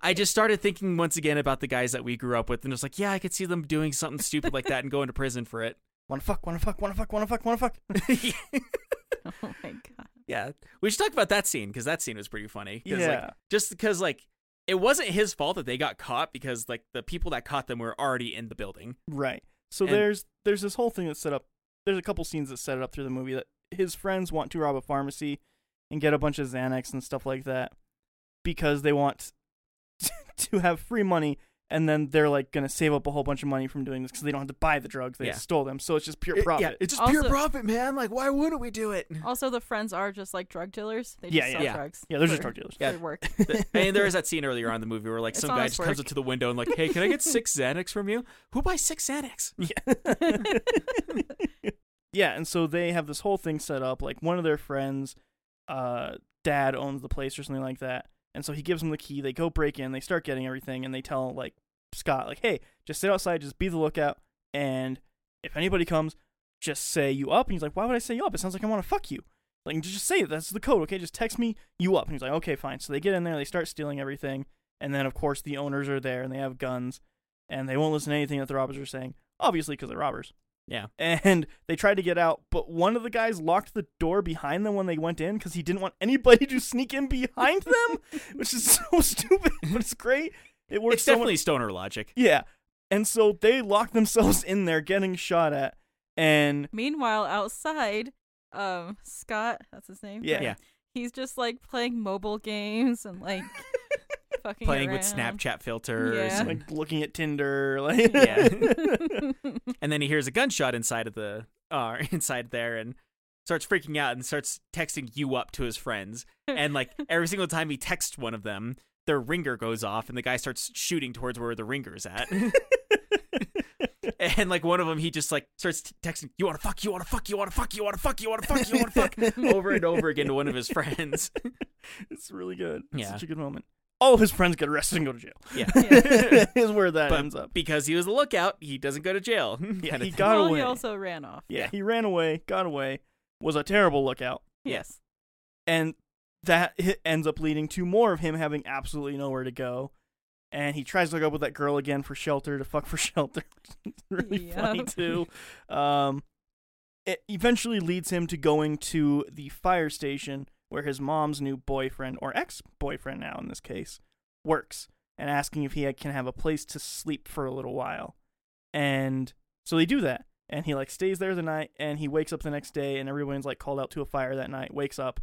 I just started thinking once again about the guys that we grew up with, and just like, yeah, I could see them doing something stupid like that and going to prison for it. wanna fuck, wanna fuck, wanna fuck, wanna fuck, wanna fuck. oh my god. yeah, we should talk about that scene because that scene was pretty funny. 'Cause, like, Yeah, just because like it wasn't his fault that they got caught because like the people that caught them were already in the building. right. So And- there's there's this whole thing that's set up. There's a couple scenes that set it up through the movie that his friends want to rob a pharmacy and get a bunch of Xanax and stuff like that because they want to have free money. And then they're like gonna save up a whole bunch of money from doing this because they don't have to buy the drugs; they Yeah. stole them. So it's just pure It- profit. yeah, it's just Also- pure profit, man. Like, why wouldn't we do it? Also, the friends are just like drug dealers. They just Yeah, sell yeah. drugs. Yeah, they're just for- drug dealers. Yeah. for work. The- and there is that scene earlier on in the movie where like It's some guy honest just comes work. up to the window and like, hey, can I get six Xanax from you? Who buys six Xanax? Yeah. yeah, and so they have this whole thing set up. Like one of their friends, uh, dad owns the place or something like that, and so he gives them the key. They go break in. They start getting everything, and they tell like Scott, like, "Hey, just sit outside. Just be the lookout. And if anybody comes, just say you up." And he's like, "Why would I say you up? It sounds like I want to fuck you." Like just say it. That's the code. Okay, just text me you up. And he's like, okay, fine. So they get in there. They start stealing everything. And then of course the owners are there and they have guns, and they won't listen to anything that the robbers are saying. Obviously, because they're robbers. Yeah. And they tried to get out, but one of the guys locked the door behind them when they went in because he didn't want anybody to sneak in behind them, which is so stupid, but it's great. It works It's so much- definitely stoner logic. yeah. And so they lock themselves in there getting shot at. And Meanwhile, outside, um, Scott, that's his name. Yeah. right? Yeah. He's just like playing mobile games and like fucking Playing with. Snapchat filters. Yeah. and- like looking at Tinder, like Yeah. and then he hears a gunshot inside of the uh inside there and starts freaking out and starts texting you up to his friends and like every single time he texts one of them their ringer goes off and the guy starts shooting towards where the ringer's at and like one of them he just like starts t- texting you want to fuck you want to fuck you want to fuck you want to fuck you want to fuck you want to fuck over and over again to one of his friends it's really good. It's Yeah. such a good moment. All of his friends get arrested and go to jail. yeah is where that but ends up. because he was a lookout he doesn't go to jail Yeah, he got well, away. he also ran off. yeah, he ran away, got away, was a terrible lookout, Yes. and that ends up leading to more of him having absolutely nowhere to go. And he tries to hook up with that girl again for shelter to fuck for shelter. it's really funny too. Um, it eventually leads him to going to the fire station where his mom's new boyfriend or ex-boyfriend now in this case works, and asking if he can have a place to sleep for a little while. And so they do that, and he like stays there the night, and he wakes up the next day, and everyone's like called out to a fire that night. Wakes up,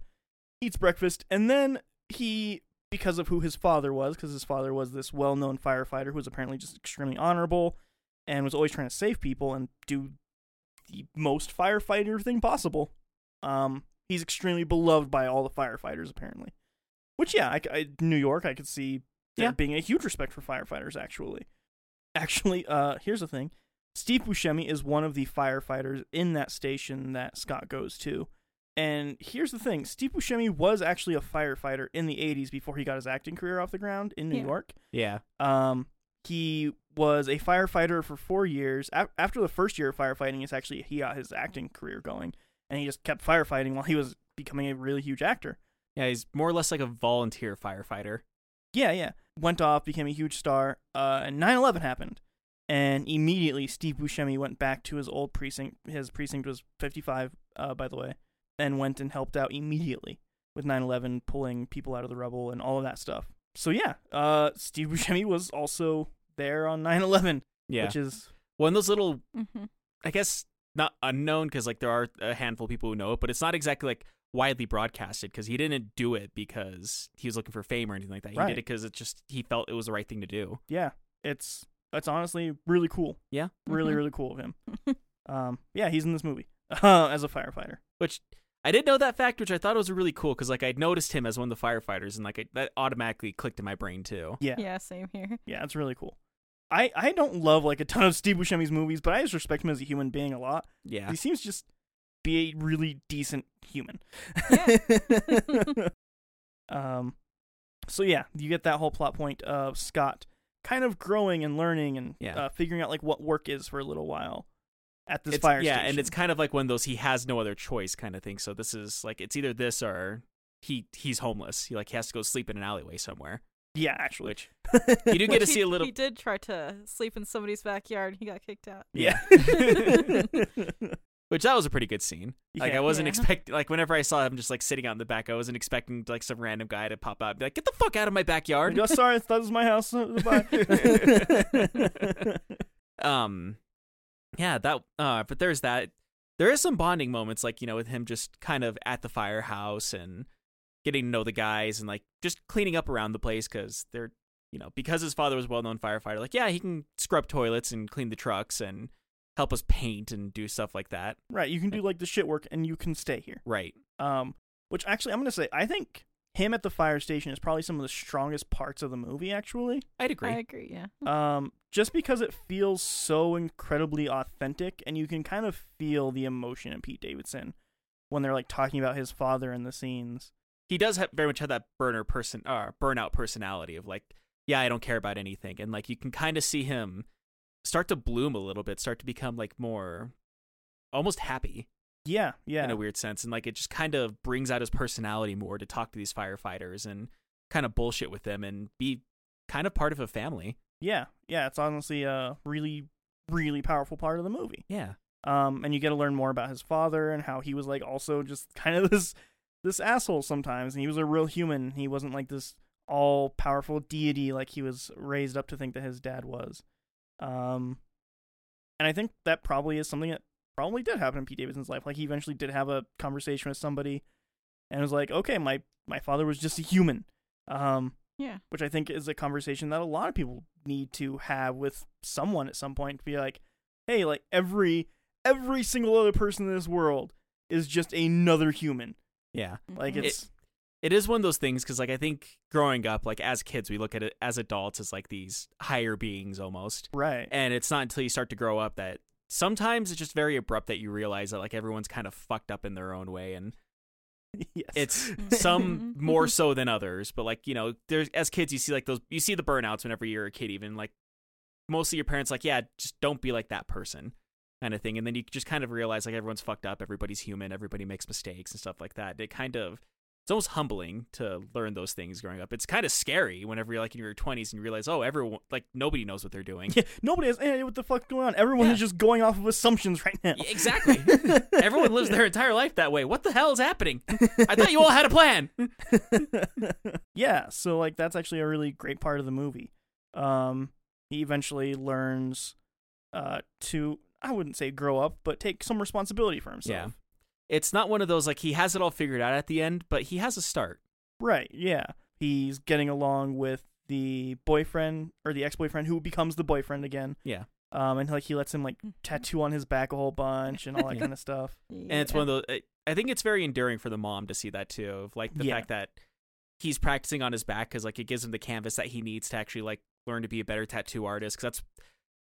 eats breakfast, and then he, because of who his father was, because his father was this well-known firefighter who was apparently just extremely honorable and was always trying to save people and do the most firefighter thing possible. Um, he's extremely beloved by all the firefighters apparently. Which yeah, I, I- New York, I could see there Yeah. being a huge respect for firefighters. Actually, actually, uh, here's the thing: Steve Buscemi is one of the firefighters in that station that Scott goes to. And here's the thing: Steve Buscemi was actually a firefighter in the '80s before he got his acting career off the ground in New Yeah. York. yeah Um, he was a firefighter for four years. A- after the first year of firefighting, is actually he got his acting career going, and he just kept firefighting while he was becoming a really huge actor. yeah he's more or less like a volunteer firefighter Yeah, yeah. Went off, became a huge star. Uh, and 9/11 happened, and immediately Steve Buscemi went back to his old precinct. His precinct was 55, uh, by the way, and went and helped out immediately with 9/11, pulling people out of the rubble and all of that stuff. So yeah, uh, Steve Buscemi was also there on 9/11, yeah which is one of those little hmm I guess not unknown because like there are a handful of people who know it, but it's not exactly like widely broadcasted because he didn't do it because he was looking for fame or anything like that. He Right. did it because it just he felt it was the right thing to do. yeah, it's it's honestly really cool. Yeah. really Mhm. really cool of him. um, yeah, he's in this movie uh, as a firefighter. Which I didn't know that fact, which I thought was really cool because like I'd noticed him as one of the firefighters and like I, that automatically clicked in my brain too. Yeah, Yeah, same here. Yeah, it's really cool. I, I don't love like a ton of Steve Buscemi's movies, but I just respect him as a human being a lot. Yeah, He seems just be a really decent human. Yeah. um, so yeah, you get that whole plot point of Scott kind of growing and learning and Yeah. uh, figuring out like what work is for a little while at this It's- fire yeah, station. and it's kind of like one of those he has no other choice kind of thing. So this is like it's either this or he he's homeless. He like he has to go sleep in an alleyway somewhere. Yeah, actually, Which you do get to Which he- see a little. He did try to sleep in somebody's backyard. He got kicked out. yeah. Which that was a pretty good scene. Like Yeah. I wasn't Yeah. expecting like whenever I saw him just like sitting out in the back, I wasn't expecting like some random guy to pop out and be like, "Get the fuck out of my backyard." oh, sorry, that was my house. Bye. um yeah, that uh but there's that there is some bonding moments like, you know, with him just kind of at the firehouse and getting to know the guys and like just cleaning up around the place cuz they're you know, because his father was a well-known firefighter, like yeah, he can scrub toilets and clean the trucks and help us paint and do stuff like that. right, you can do like the shit work, and you can stay here. Right. Um, which actually, I'm gonna say, I think him at the fire station is probably some of the strongest parts of the movie. Actually, I'd agree. I agree. Yeah. um, just because it feels so incredibly authentic, and you can kind of feel the emotion in Pete Davidson when they're like talking about his father in the scenes. He does have very much have that burner person uh burnout personality of like yeah i don't care about anything and like you can kind of see him start to bloom a little bit start to become like more almost happy Yeah, yeah. in a weird sense, and like it just kind of brings out his personality more to talk to these firefighters and kind of bullshit with them and be kind of part of a family. Yeah, yeah. It's honestly a really, really powerful part of the movie. Yeah, Um, and you get to learn more about his father and how he was like also just kind of this this asshole sometimes, and he was a real human. He wasn't like this all powerful deity like he was raised up to think that his dad was. Um, and I think that probably is something that probably did happen in Pete Davidson's life. Like he eventually did have a conversation with somebody, and was like, okay, my my father was just a human. Um, Yeah. which I think is a conversation that a lot of people need to have with someone at some point to be like, hey, like every every single other person in this world is just another human. Yeah. Like Mhm. it's It is one of those things because, like, I think growing up, like as kids, we look at it as adults as like these higher beings almost, right. and it's not until you start to grow up that sometimes it's just very abrupt that you realize that like everyone's kind of fucked up in their own way, and yes. it's some more so than others. But like you know, there's as kids, you see like those, you see the burnouts whenever you're a kid, even like most of your parents like, yeah, just don't be like that person. Kind of thing, and then you just kind of realize like everyone's fucked up, everybody's human, everybody makes mistakes and stuff like that. It kind of it's almost humbling to learn those things growing up. It's kind of scary whenever you're like in your 20s and you realize, oh, everyone like nobody knows what they're doing. yeah, nobody has any idea what the fuck's going on. Everyone Yeah. is just going off of assumptions right now. Yeah, exactly. Everyone lives their entire life that way. What the hell is happening? I thought you all had a plan. yeah, so like that's actually a really great part of the movie. Um, he eventually learns uh to I wouldn't say grow up, but take some responsibility for himself. Yeah. It's not one of those like he has it all figured out at the end, but he has a start. Right, yeah. He's getting along with the boyfriend or the ex-boyfriend who becomes the boyfriend again. Yeah. Um, and like he lets him like tattoo on his back a whole bunch and all that kind of stuff. Yeah. And it's one of those I- think it's very enduring for the mom to see that too, of like the Yeah. fact that he's practicing on his back cuz like it gives him the canvas that he needs to actually like learn to be a better tattoo artist cuz that's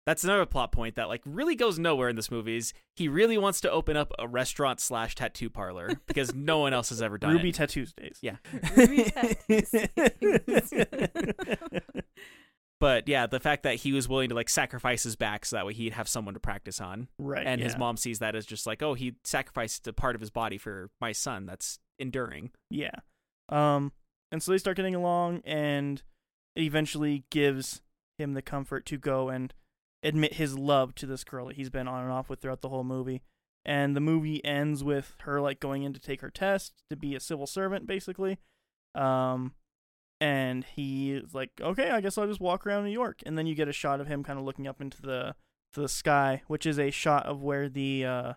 that's another plot point that like really goes nowhere in this movie is he really wants to open up a restaurant slash tattoo parlor because no one else has ever done Ruby it. tattoos days. Yeah. Ruby tattoos. But yeah, the fact that he was willing to like sacrifice his back so that way he'd have someone to practice on. right. and his mom sees that as just like, oh, he sacrificed a part of his body for my son. That's enduring. Yeah. Um, and so they start getting along, and it eventually gives him the comfort to go and admit his love to this girl that he's been on and off with throughout the whole movie. And the movie ends with her like going in to take her test to be a civil servant, basically. Um, and he's like, "Okay, I guess I'll just walk around New York." And then you get a shot of him kind of looking up into the the sky, which is a shot of where the uh,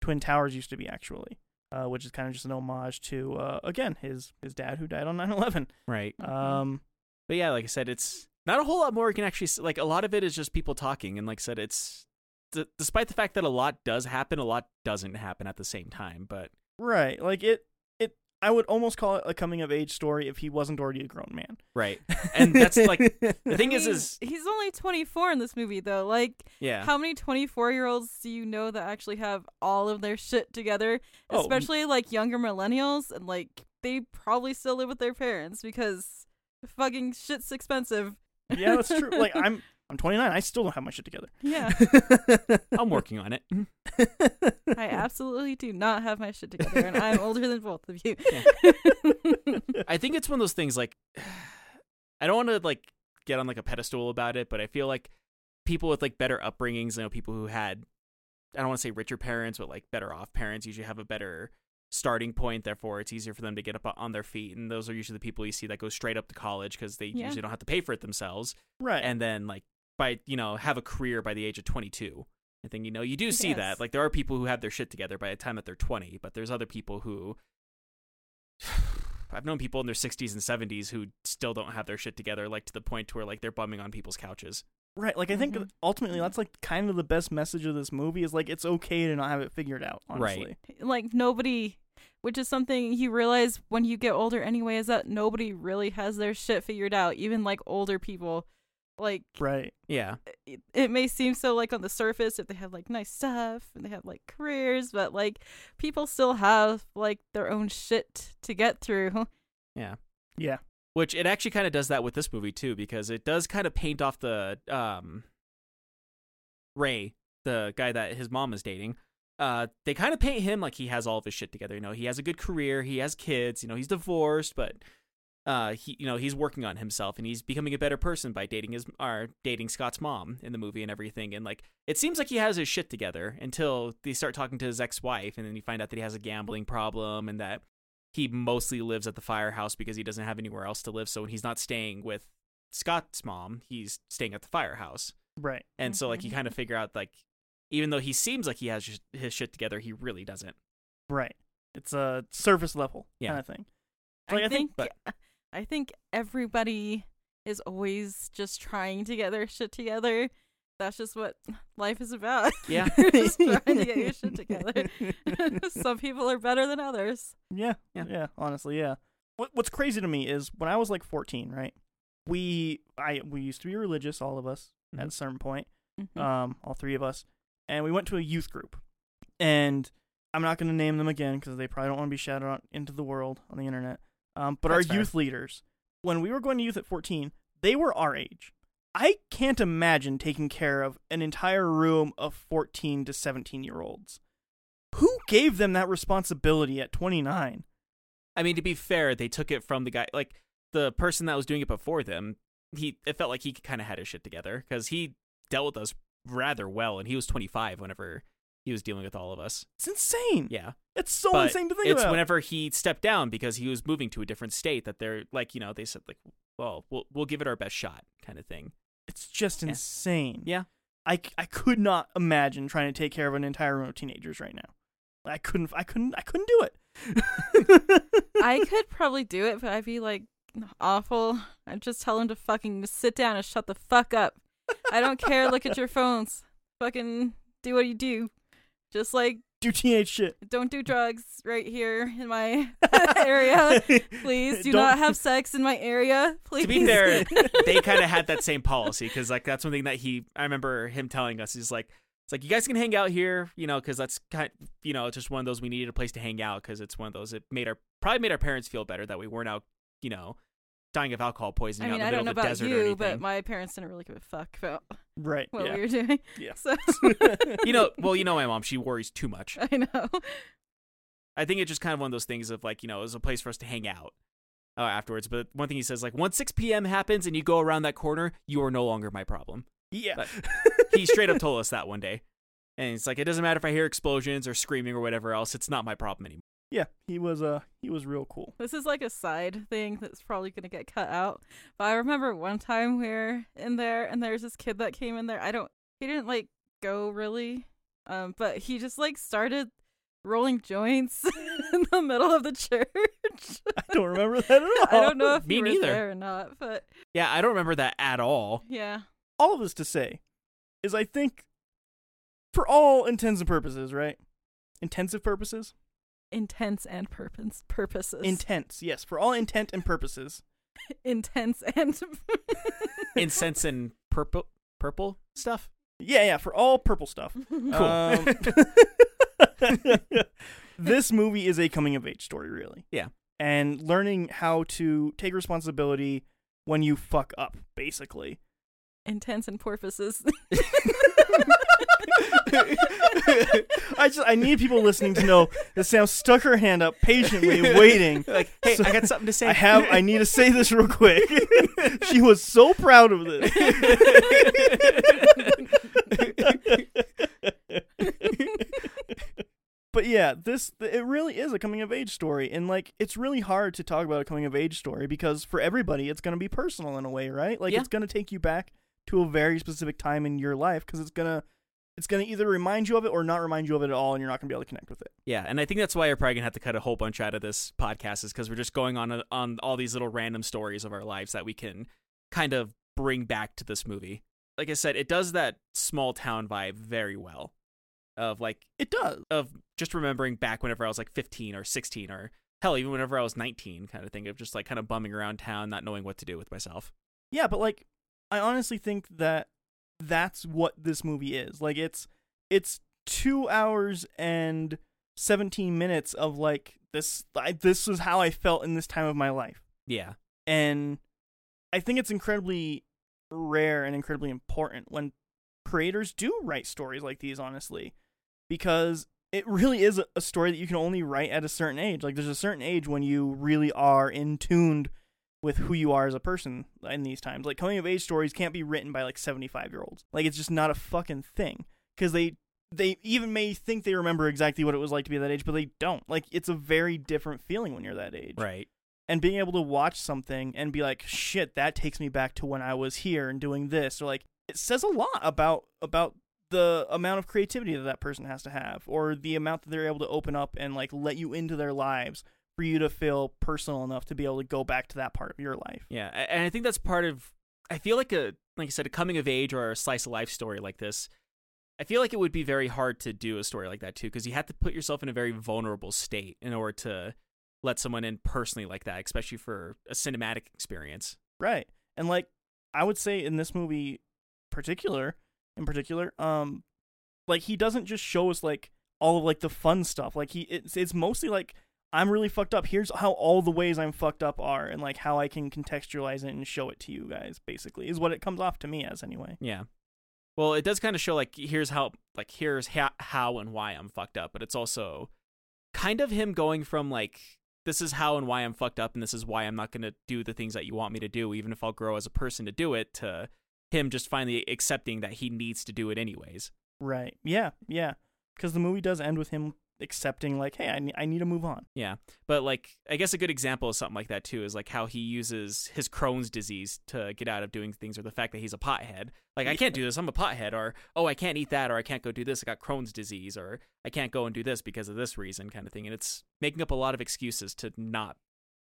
twin towers used to be, actually uh, which is kind of just an homage to uh, again his his dad who died on 9/11. Right. Um, But yeah, like I said, it's not a whole lot more you can actually s- like. A lot of it is just people talking, and like I said, it's d- despite the fact that a lot does happen, a lot doesn't happen at the same time. But right, like it it I would almost call it a coming of age story if he wasn't already a grown man. right, and that's like the thing I is, mean, is he's only 24 in this movie though. Like, yeah, how many 24 year olds do you know that actually have all of their shit together? Oh, Especially like younger millennials, and like they probably still live with their parents because fucking shit's expensive. Yeah, that's true. Like I'm I'm 29. I still don't have my shit together. Yeah, I'm working on it. I absolutely do not have my shit together, and I'm older than both of you. I think it's one of those things like I don't want to like get on like a pedestal about it, but I feel like people with like better upbringings, you know, people who had I don't want to say richer parents, but like better off parents usually have a better starting point. Therefore, it's easier for them to get up on their feet, and those are usually the people you see that go straight up to college because they Yeah. usually don't have to pay for it themselves, right. and then like by you know have a career by the age of 22. I think you know you do see Yes. that like there are people who have their shit together by the time that they're 20, but there's other people who I've known people in their 60s and 70s who still don't have their shit together, like to the point to where like they're bumming on people's couches. right. Like I think Mhm. ultimately that's like kind of the best message of this movie is like it's okay to not have it figured out. Right. Honestly. like nobody which is something you realize when you get older anyway is that nobody really has their shit figured out even like older people like Right. Yeah, it, it may seem so like on the surface if they have like nice stuff and they have like careers but like people still have like their own shit to get through yeah. Yeah. Which it actually kind of does that with this movie too, because it does kind of paint off the um Ray, the guy that his mom is dating. Uh, they kind of paint him like he has all of his shit together. You know, he has a good career, he has kids. You know, he's divorced, but uh, he you know he's working on himself and he's becoming a better person by dating his or dating Scott's mom in the movie and everything. And like it seems like he has his shit together until they start talking to his ex-wife, and then you find out that he has a gambling problem and that he mostly lives at the firehouse because he doesn't have anywhere else to live. So when he's not staying with Scott's mom, he's staying at the firehouse. Right. And so like you Mhm. kind of figure out like even though he seems like he has his- his shit together, he really doesn't. Right. It's a surface level Yeah. kind of thing. I, Like, I think, think- I think everybody is always just trying to get their shit together. That's just what life is about. Yeah. Just trying to get your shit together. Some people are better than others. Yeah, Yeah. yeah, honestly, yeah. What What's crazy to me is when I was like 14, right? We I we used to be religious, all of us at a certain point, Mhm. um, all three of us, and we went to a youth group, and I'm not going to name them again because they probably don't want to be shouted out into the world on the internet. Um, but That's our fair. youth leaders, when we were going to youth at 14, they were our age. I can't imagine taking care of an entire room of 14 to 17 year olds. Who gave them that responsibility at 29? I mean, to be fair, they took it from the guy like the person that was doing it before them. He it felt like he kind of had his shit together because he dealt with us rather well, and he was 25 whenever he was dealing with all of us. It's insane. Yeah, It's so but insane to think it's about. whenever he stepped down because he was moving to a different state that they're like, you know, they said like, well, we'll we'll give it our best shot, kind of thing. It's just Yeah. insane. Yeah. I, I could not imagine trying to take care of an entire room of teenagers right now. I couldn't I couldn't I couldn't do it. I could probably do it, but I'd be like awful. I'd just tell them to fucking sit down and shut the fuck up. I don't care. Look at your phones. Fucking do what you do. Just like do teenage shit. don't do drugs right here in my area. Please do Don't- not have sex in my area. Please. To be fair, they kind of had that same policy because like that's one thing that he I remember him telling us is like it's like you guys can hang out here, you know, because that's kind you know it's just one of those we needed a place to hang out because it's one of those it made our probably made our parents feel better that we weren't out you know dying of alcohol poisoning I mean, out I in the don't know middle of the about desert or you, anything. but my parents didn't really give a fuck about Right. what yeah. we were doing. Yeah. So you know, well, you know my mom, she worries too much. I know. I think it's just kind of one of those things of like, you know, it was a place for us to hang out uh, afterwards. But one thing he says, like, once 6 p.m. happens and you go around that corner, you are no longer my problem. yeah. But- He straight up told us that one day. And it's like, it doesn't matter if I hear explosions or screaming or whatever else, it's not my problem anymore. Yeah, he was uh he was real cool. This is like a side thing that's probably gonna get cut out. But I remember one time we were in there and there's this kid that came in there. I don't he didn't like go really. Um, but he just like started rolling joints in the middle of the church. I don't remember that at all. I don't know if Me you were neither. there or not, but Yeah, I don't remember that at all. yeah. All of this to say is I think for all intents and purposes, right? Intensive purposes? Intense and purpose purposes. Intense, yes. For all intent and purposes. Intense and Incense and purple, purple stuff. Yeah, yeah, for all purple stuff. Cool. Um, this movie is a coming of age story, really. Yeah. And learning how to take responsibility when you fuck up, basically. intense and porpoises. I just I need people listening to know that Sam stuck her hand up patiently waiting. like, hey, So- I got something to say. I have I need to say this real quick. she was so proud of this. but yeah, this it really is a coming of age story and like it's really hard to talk about a coming of age story because for everybody it's going to be personal in a way, right? Like Yeah. it's going to take you back to a very specific time in your life cuz it's going to it's going to either remind you of it or not remind you of it at all and you're not going to be able to connect with it. Yeah, and I think that's why you're probably gonna have to cut a whole bunch out of this podcast, is because we're just going on a, on all these little random stories of our lives that we can kind of bring back to this movie. Like I said, it does that small town vibe very well, of like It does. of just remembering back whenever I was like 15 or 16 or hell even whenever I was 19, kind of thing of just like kind of bumming around town, not knowing what to do with myself. Yeah, but like I honestly think that that's what this movie is. Like it's it's 2 hours and 17 minutes of like this I, this is how I felt in this time of my life. Yeah, And I think it's incredibly rare and incredibly important when creators do write stories like these honestly because it really is a, a story that you can only write at a certain age. Like there's a certain age when you really are in tuned with who you are as a person in these times. Like coming of age stories can't be written by like 75 year olds. Like it's just not a fucking thing because they they even may think they remember exactly what it was like to be that age, but they don't. Like it's a very different feeling when you're that age. Right. And being able to watch something and be like, shit, that takes me back to when I was here and doing this, or like it says a lot about about the amount of creativity that that person has to have, or the amount that they're able to open up and like let you into their lives for you to feel personal enough to be able to go back to that part of your life. Yeah, and I think that's part of. I feel like a like I said, a coming of age or a slice of life story like this. I feel like it would be very hard to do a story like that too, because you have to put yourself in a very vulnerable state in order to let someone in personally like that, especially for a cinematic experience. Right. And like I would say in this movie particular in particular, um like he doesn't just show us like all of like the fun stuff. Like he it's it's mostly like I'm really fucked up. Here's how all the ways I'm fucked up are and like how I can contextualize it and show it to you guys basically is what it comes off to me as anyway. Yeah. Well, it does kind of show like here's how like here's ha- how and why I'm fucked up, but it's also kind of him going from like this is how and why I'm fucked up and this is why I'm not going to do the things that you want me to do even if I'll grow as a person to do it to him just finally accepting that he needs to do it anyways. Right. Yeah. Yeah. Cuz the movie does end with him accepting like hey, I ne- I need to move on. Yeah. But like I guess a good example of something like that too is like how he uses his Crohn's disease to get out of doing things or the fact that he's a pothead. Like I can't do this, I'm a pothead or oh, I can't eat that or I can't go do this, I got Crohn's disease or I can't go and do this because of this reason kind of thing. And it's making up a lot of excuses to not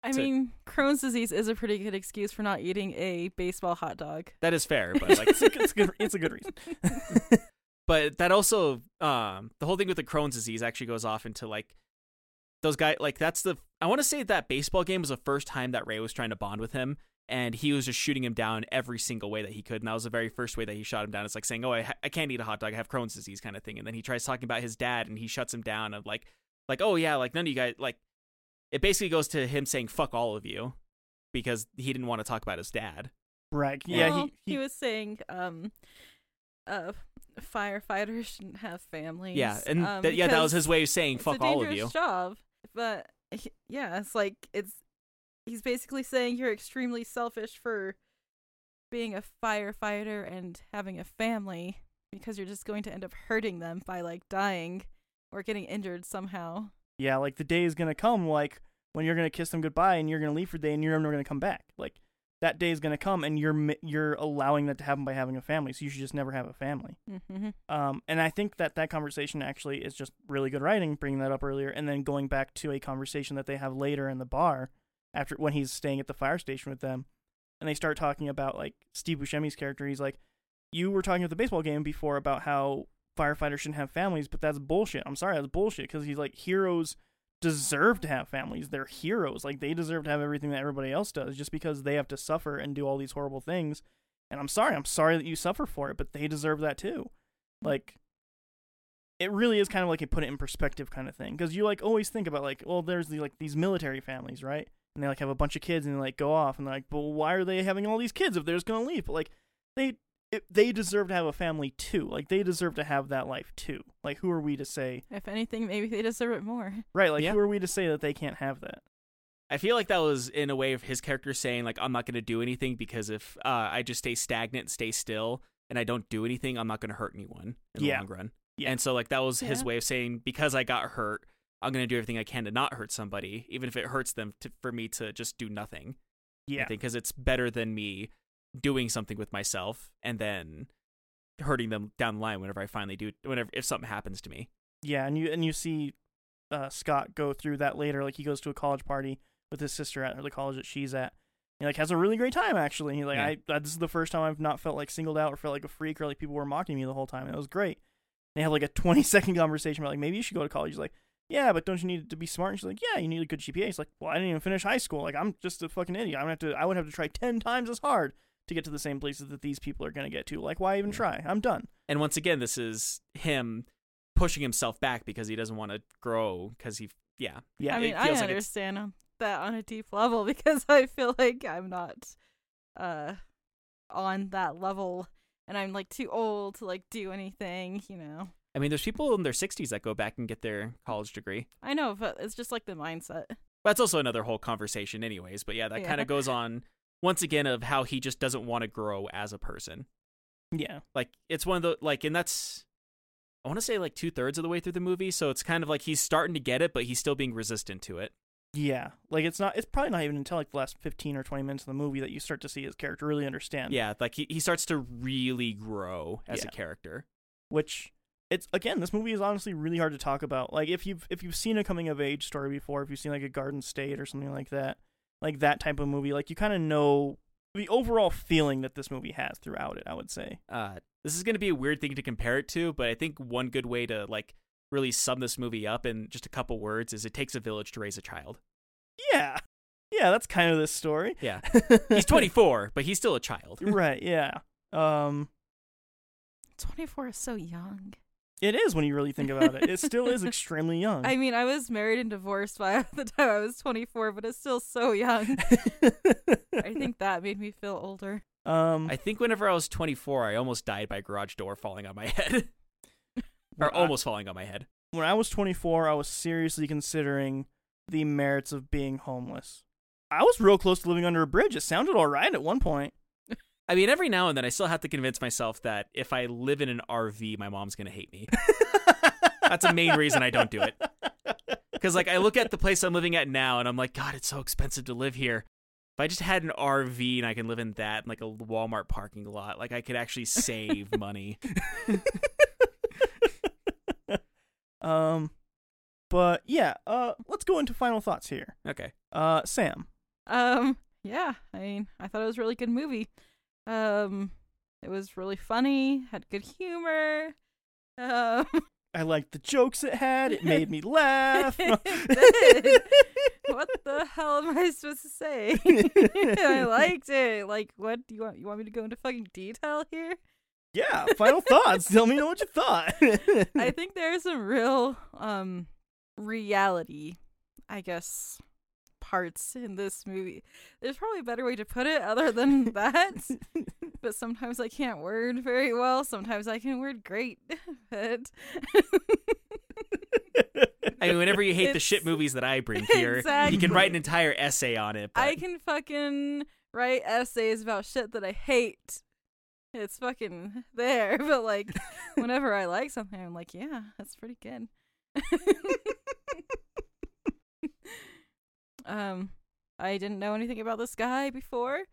I So- mean, Crohn's disease is a pretty good excuse for not eating a baseball hot dog. that is fair, but like it's, a, it's a good it's a good reason. but that also um the whole thing with the Crohn's disease actually goes off into like those guys like that's the I want to say that baseball game was the first time that Ray was trying to bond with him and he was just shooting him down every single way that he could and that was the very first way that he shot him down it's like saying oh I, I can't eat a hot dog I have Crohn's disease kind of thing and then he tries talking about his dad and he shuts him down of like like oh yeah like none of you guys like it basically goes to him saying fuck all of you because he didn't want to talk about his dad right. Yeah, Well, he, he was saying um uh firefighters shouldn't have families. yeah and um, that, yeah that was his way of saying it's fuck a all of dangerous you job. But h- yeah, it's like it's he's basically saying you're extremely selfish for being a firefighter and having a family because you're just going to end up hurting them by like dying or getting injured somehow. yeah, like the day is gonna come, like when you're gonna kiss them goodbye and you're gonna leave for the day and you're never gonna come back. Like that day is gonna come and you're you're allowing that to happen by having a family. So you should just never have a family. Mm-hmm. Um, and I think that that conversation actually is just really good writing, bringing that up earlier, and then going back to a conversation that they have later in the bar after when he's staying at the fire station with them, and they start talking about like Steve Buscemi's character. He's like, "You were talking at the baseball game before about how firefighters shouldn't have families, but that's bullshit. I'm sorry, that's bullshit because he's like heroes." Deserve to have families. They're heroes. Like they deserve to have everything that everybody else does just because they have to suffer and do all these horrible things. And I'm sorry. I'm sorry that you suffer for it, but they deserve that too. Like it really is kind of like a put it in perspective kind of thing because you like always think about like, well, there's the, like these military families, right? And they like have a bunch of kids and they like go off and they're like, but why are they having all these kids if they're just gonna leave? But like they it, they deserve to have a family too. Like they deserve to have that life too. Like who are we to say? If anything, maybe they deserve it more. Right? Like Yeah. who are we to say that they can't have that? I feel like that was in a way of his character saying like I'm not going to do anything because if uh, I just stay stagnant, stay still, and I don't do anything, I'm not going to hurt anyone in Yeah. the long run. Yeah. And so like that was his way of saying because I got hurt, I'm going to do everything I can to not hurt somebody, even if it hurts them to, for me to just do nothing. Yeah. I think because it's better than me doing something with myself and then hurting them down the line whenever I finally do whenever if something happens to me. Yeah, and you and you see uh, Scott go through that later. Like he goes to a college party with his sister at the college that she's at. He like has a really great time actually. He like Yeah. I this is the first time I've not felt like singled out or felt like a freak or like people were mocking me the whole time. It was great. They have like a twenty second conversation about like maybe you should go to college. He's like, yeah, but don't you need to be smart? And she's like, yeah, you need a good GPA. He's like, well, I didn't even finish high school. Like I'm just a fucking idiot. I'm gonna have to. I would have to try ten times as hard to get to the same places that these people are gonna get to. Like why even try? I'm done. And once again, this is him pushing himself back because he doesn't want to grow because he yeah Yeah. I it mean, I feels like understand that on a deep level because I feel like I'm not uh on that level and I'm like too old to like do anything, you know. I mean, there's people in their 60s that go back and get their college degree. I know, but it's just like the mindset. That's also another whole conversation, anyways. But yeah, that Yeah. kind of goes on once again of how he just doesn't want to grow as a person. Yeah. Like it's one of the like, and that's I want to say like two thirds of the way through the movie. So it's kind of like he's starting to get it, but he's still being resistant to it. Yeah. Like it's not it's probably not even until like the last 15 or 20 minutes of the movie that you start to see his character really understand. Yeah, like he, he starts to really grow as Yeah. a character. Which it's again, this movie is honestly really hard to talk about. Like if you've if you've seen a coming of age story before, if you've seen like a Garden State or something like that, like that type of movie, like you kind of know the overall feeling that this movie has throughout it, I would say. Uh, this is going to be a weird thing to compare it to, but I think one good way to like really sum this movie up in just a couple words is it takes a village to raise a child. Yeah. Yeah, that's kind of this story. Yeah. He's 24, but he's still a child. right, yeah. Um 24 is so young. It is when you really think about it. It still is extremely young. I mean, I was married and divorced by the time I was 24, but it's still so young. I think that made me feel older. um I think whenever I was 24, I almost died by garage door falling on my head. Well, or I- almost falling on my head. when I was 24, I was seriously considering the merits of being homeless. I was real close to living under a bridge. It sounded all right at one point. I mean, every now and then I still have to convince myself that if I live in an RV, my mom's going to hate me. That's a main reason I don't do it. Because, like, I look at the place I'm living at now and I'm like, God, it's so expensive to live here. If I just had an RV and I can live in that, in like a Walmart parking lot, like, I could actually save money. um, but yeah, uh, let's go into final thoughts here. Okay. Uh, Sam, Um, yeah, I mean, I thought it was a really good movie. Um, it was really funny, had good humor. Um, I liked the jokes it had. It made me laugh. What the hell am I supposed to say? I liked it. Like, what do you want? You want me to go into fucking detail here? yeah, final thoughts. Tell me what you thought. I think there's some real um reality, I guess, parts in this movie. There's probably a better way to put it other than that. but sometimes I can't word very well. Sometimes I can word great. But I mean, whenever you hate the shit movies that I bring here, you can write an entire essay on it. But I can fucking write essays about shit that I hate. It's fucking there. But like whenever I like something, I'm like, yeah, that's pretty good. Um I didn't know anything about this guy before,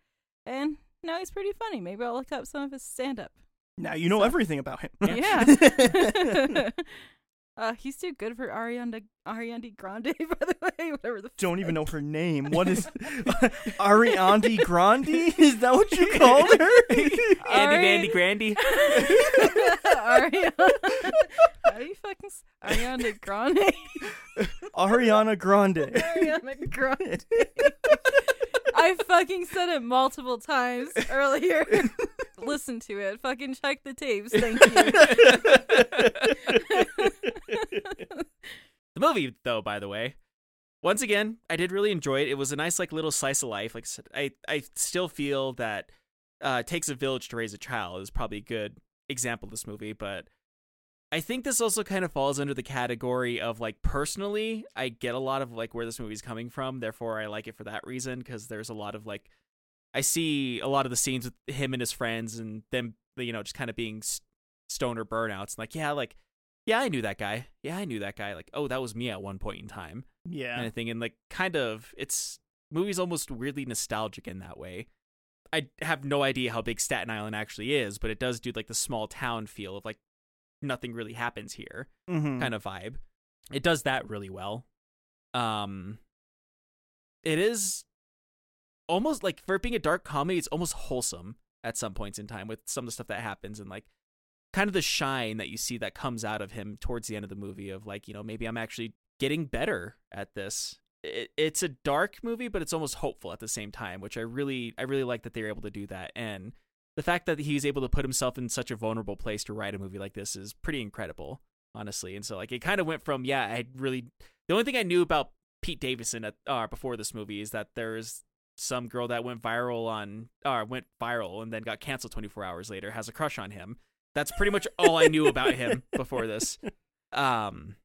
and now he's pretty funny. Maybe I'll look up some of his stand up. now you know So- everything about him. Yeah. uh he's too good for Ariana Ariana Grande, by the way, whatever the Don't even know her name. What is Ariandi Grande? Is that what you called her? Andy Ari- Vandy Grandy. Ariana. How do you fucking s- Ariana Grande? Ariana Grande. Ariana Grande. I fucking said it multiple times earlier. Listen to it. Fucking check the tapes. Thank you. The movie, though, by the way, once again, I did really enjoy it. It was a nice, like, little slice of life. Like I I still feel that uh, takes a village to raise a child is probably a good example of this movie, but I think this also kind of falls under the category of like personally, I get a lot of like where this movie's coming from. Therefore, I like it for that reason because there's a lot of like I see a lot of the scenes with him and his friends and them, you know, just kind of being stoner burnouts. Like, yeah, like yeah, I knew that guy. Yeah, I knew that guy. Like, oh, that was me at one point in time, yeah. kind of thing. And like, kind of, it's movie's almost weirdly nostalgic in that way. I have no idea how big Staten Island actually is, but it does do like the small town feel of like nothing really happens here Mm-hmm. kind of vibe. It does that really well. Um it is almost like for being a dark comedy, it's almost wholesome at some points in time with some of the stuff that happens and like kind of the shine that you see that comes out of him towards the end of the movie of like, you know, maybe I'm actually getting better at this. It, it's a dark movie, but it's almost hopeful at the same time, which I really I really like that they were able to do that. And the fact that he was able to put himself in such a vulnerable place to write a movie like this is pretty incredible honestly. And so like it kind of went from yeah, I really the only thing I knew about Pete Davidson at uh, before this movie is that there's some girl that went viral on or went viral and then got canceled 24 hours later has a crush on him. That's pretty much all I knew about him before this. Um,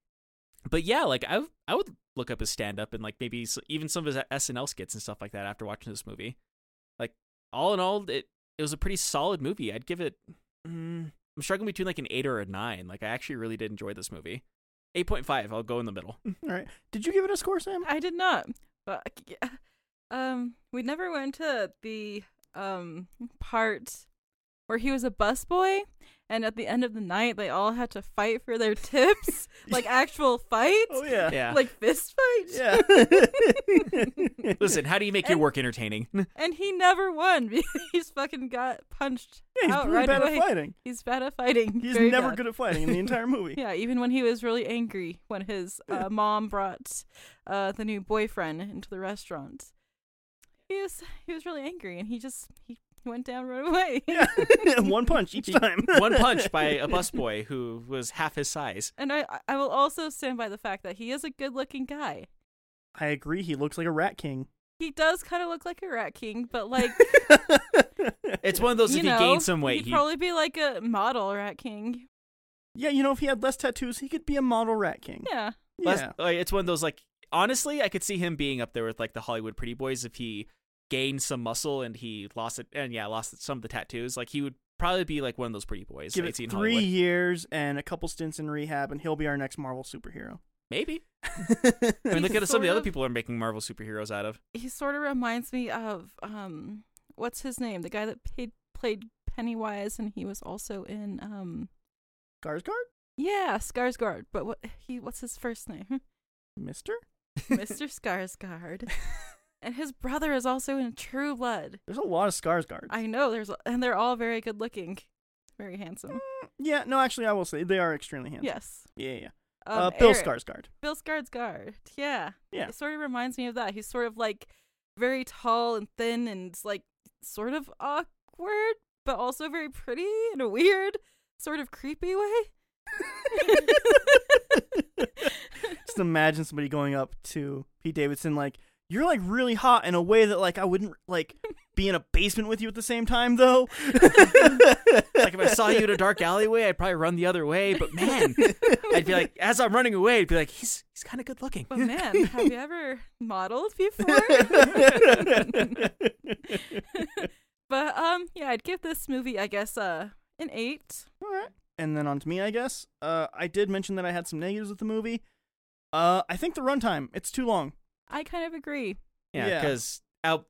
but yeah, like I I would look up his stand up and like maybe even some of his SNL skits and stuff like that after watching this movie. Like all in all, it it was a pretty solid movie. I'd give it. Mm, I'm struggling between like an eight or a nine. Like I actually really did enjoy this movie. Eight point five. I'll go in the middle. All right. Did you give it a score, Sam? I did not. But yeah. Um, we never went to the um part where he was a busboy, and at the end of the night, they all had to fight for their tips, like actual fights, Oh yeah. Yeah. like fist fights. Yeah. Listen, how do you make your And- work entertaining? And he never won because he's fucking got punched Yeah, he's out really right bad away. at fighting. He's bad at fighting. He's very never bad. good at fighting in the entire movie. Yeah, even when he was really angry when his uh, mom brought uh, the new boyfriend into the restaurant, he was he was really angry, and he just he went down right away. Yeah. One punch each time. One punch by a busboy who was half his size. And I I will also stand by the fact that he is a good looking guy. I agree. He looks like a rat king. He does kind of look like a rat king, but like It's one of those you if know, he gained some weight, he'd he probably be like a model rat king. yeah, you know, if he had less tattoos, he could be a model rat king. Yeah, less- Yeah. like, it's one of those like honestly, I could see him being up there with like the Hollywood pretty boys if he gained some muscle and he lost it and yeah, lost some of the tattoos. Like he would probably be like one of those pretty boys. Give I'd it three Hollywood. years and a couple stints in rehab, and he'll be our next Marvel superhero. Maybe. I mean, look at some of the other people are making Marvel superheroes out of. he sort of reminds me of um, what's his name? The guy that played played Pennywise, and he was also in um, Skarsgård, yeah, Skarsgård. But what he what's his first name? Mister. Mr. Skarsgård. And his brother is also in True Blood. There's a lot of Skarsgårds. I know there's and they're all very good looking, very handsome. yeah, no, actually, I will say they are extremely handsome. Yes. Yeah, yeah. Um, uh, Bill Eric- Skarsgård. Bill Skarsgård. Yeah. Yeah. It sort of reminds me of that. He's sort of like very tall and thin and like sort of awkward, but also very pretty in a weird, sort of creepy way. Just imagine somebody going up to Pete Davidson like, "You're like really hot in a way that like I wouldn't like be in a basement with you at the same time though." Like if I saw you in a dark alleyway, I'd probably run the other way. But man, I'd be like, as I'm running away, I'd be like, he's he's kind of good looking. But man, have you ever modeled before? but um yeah, I'd give this movie I guess uh an 8. All right. And then on to me, I guess. Uh, I did mention that I had some negatives with the movie. Uh, I think the runtime it's too long. I kind of agree. Yeah, Yeah. because out.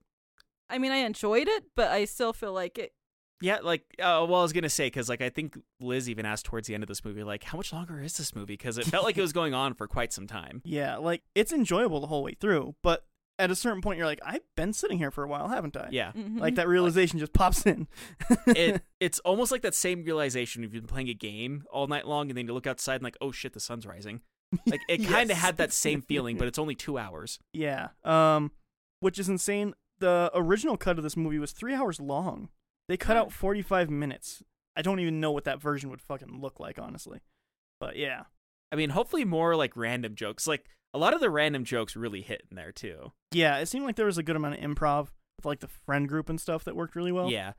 I mean, I enjoyed it, but I still feel like it Yeah, like, uh, well, I was gonna say because like I think Liz even asked towards the end of this movie, like, how much longer is this movie? Because it felt like it was going on for quite some time. Yeah, like it's enjoyable the whole way through, but at a certain point, you're like, I've been sitting here for a while, haven't I? Yeah, mhm. Like that realization just pops in. it it's almost like that same realization if you've been playing a game all night long and then you look outside and like, oh shit, the sun's rising. Like it kind of had that same feeling, but it's only two hours. Yeah. Um, which is insane. The original cut of this movie was three hours long. They cut out 45 minutes. I don't even know what that version would fucking look like, honestly. But yeah. I mean, hopefully more like random jokes. Like a lot of the random jokes really hit in there too. Yeah, it seemed like there was a good amount of improv with like the friend group and stuff that worked really well. yeah.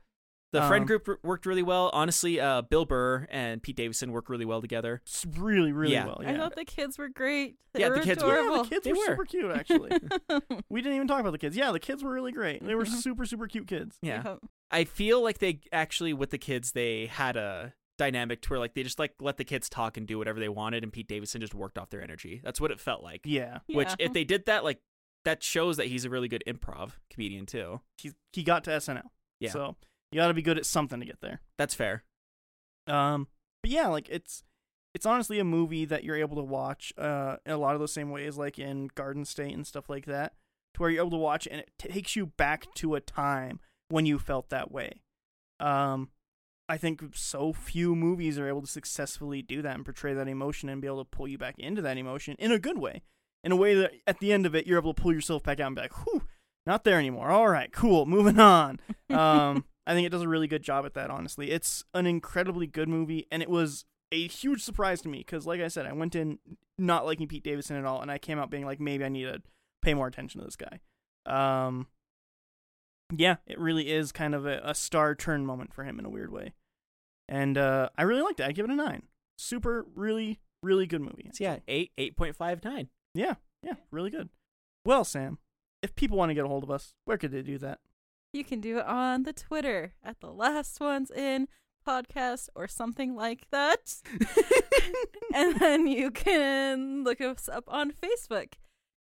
The friend Um, group r- worked really well. Honestly, uh, Bill Burr and Pete Davidson worked really well together. It's really, really Yeah. well. I thought the kids were great. They Yeah, were the kids were- yeah, the kids They were, were. super cute, actually. we didn't even talk about the kids. Yeah, the kids were really great. They were super, super cute kids. Yeah. Yep. I feel like they actually with the kids they had a dynamic to where like they just like let the kids talk and do whatever they wanted and Pete Davidson just worked off their energy. That's what it felt like. Yeah. Which Yeah. if they did that like that shows that he's a really good improv comedian too. He, he got to SNL. Yeah. So you got to be good at something to get there. That's fair. Um, but yeah, like it's it's honestly a movie that you're able to watch uh in a lot of the same ways, like in Garden State and stuff like that, to where you're able to watch it and it takes you back to a time when you felt that way. Um, I think so few movies are able to successfully do that and portray that emotion and be able to pull you back into that emotion in a good way, in a way that at the end of it you're able to pull yourself back out and be like, "Whew, not there anymore." All right, cool, moving on um, I think it does a really good job at that. Honestly, it's an incredibly good movie, and it was a huge surprise to me because, like I said, I went in not liking Pete Davidson at all, and I came out being like, maybe I need to pay more attention to this guy. Um, yeah, it really is kind of a, a star turn moment for him in a weird way. and uh, I really liked it. I give it a nine. Super, really, really good movie. So yeah, eight eight point five nine. yeah, yeah, really good. Well, Sam, if people want to get a hold of us, where could they do that? You can do it on the Twitter at the last ones in podcast or something like that. and then you can look us up on Facebook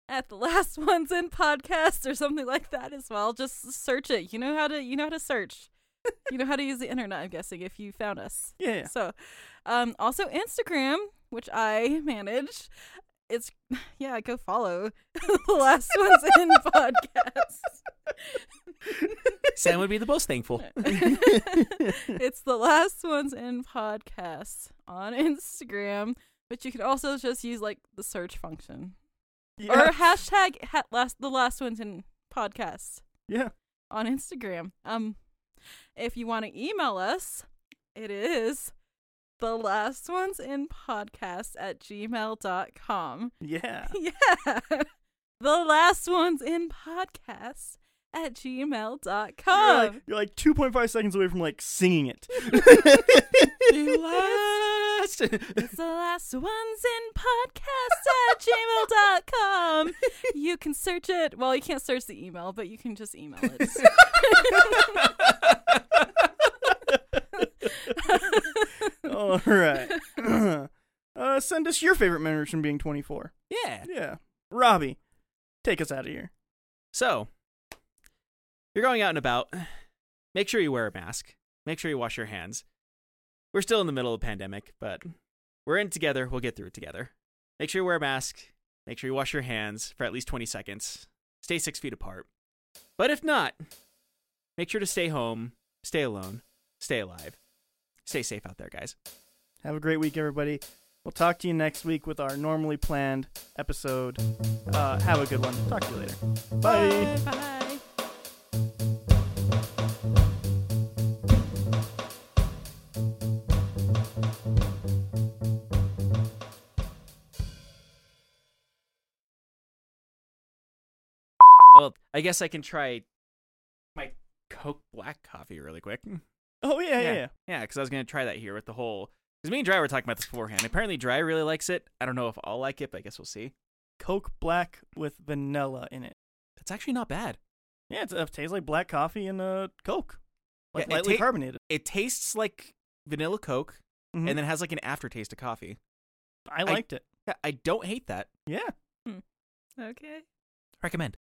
at the last ones in podcast or something like that as well. Just search it. You know how to you know how to search. you know how to use the internet, I'm guessing, if you found us. Yeah. So um also Instagram, which I manage. It's yeah, go follow the last ones in podcast. Sam would be the most thankful. it's the last ones in podcast on Instagram, but you can also just use like the search function or hashtag ha- last the last ones in podcast yeah. on Instagram. Um, if you want to email us, it is the last ones in podcast at gmail.com. Yeah. Yeah. the last ones in podcast at gmail.com. You're like, you're like 2.5 seconds away from like singing it. The last. It's the last ones in podcast at gmail.com. You can search it. Well, you can't search the email, but you can just email it. All right. uh, send us your favorite memories from being 24. yeah. Yeah. Robbie, take us out of here. So, you're going out and about. Make sure you wear a mask. Make sure you wash your hands. We're still in the middle of a pandemic, but we're in it together. We'll get through it together. Make sure you wear a mask. Make sure you wash your hands for at least 20 seconds. Stay six feet apart. But if not, make sure to stay home, stay alone, stay alive. Stay safe out there, guys. Have a great week, everybody. We'll talk to you next week with our normally planned episode. Uh, have a good one. Talk to you later. Bye. Bye. Well, I guess I can try my Coke Black coffee really quick. Oh, yeah, yeah, yeah. Yeah, because I was gonna try that here with the whole. Because me and Dry were talking about this beforehand. Apparently, Dry really likes it. I don't know if I'll like it, but I guess we'll see. Coke Black with vanilla in it. It's actually not bad. Yeah, it's, it tastes like black coffee and uh, Coke. Like Yeah, lightly ta- carbonated. It tastes like vanilla Coke, Mhm. and then has like an aftertaste of coffee. I liked it. I don't hate that. Yeah. Okay. Recommend.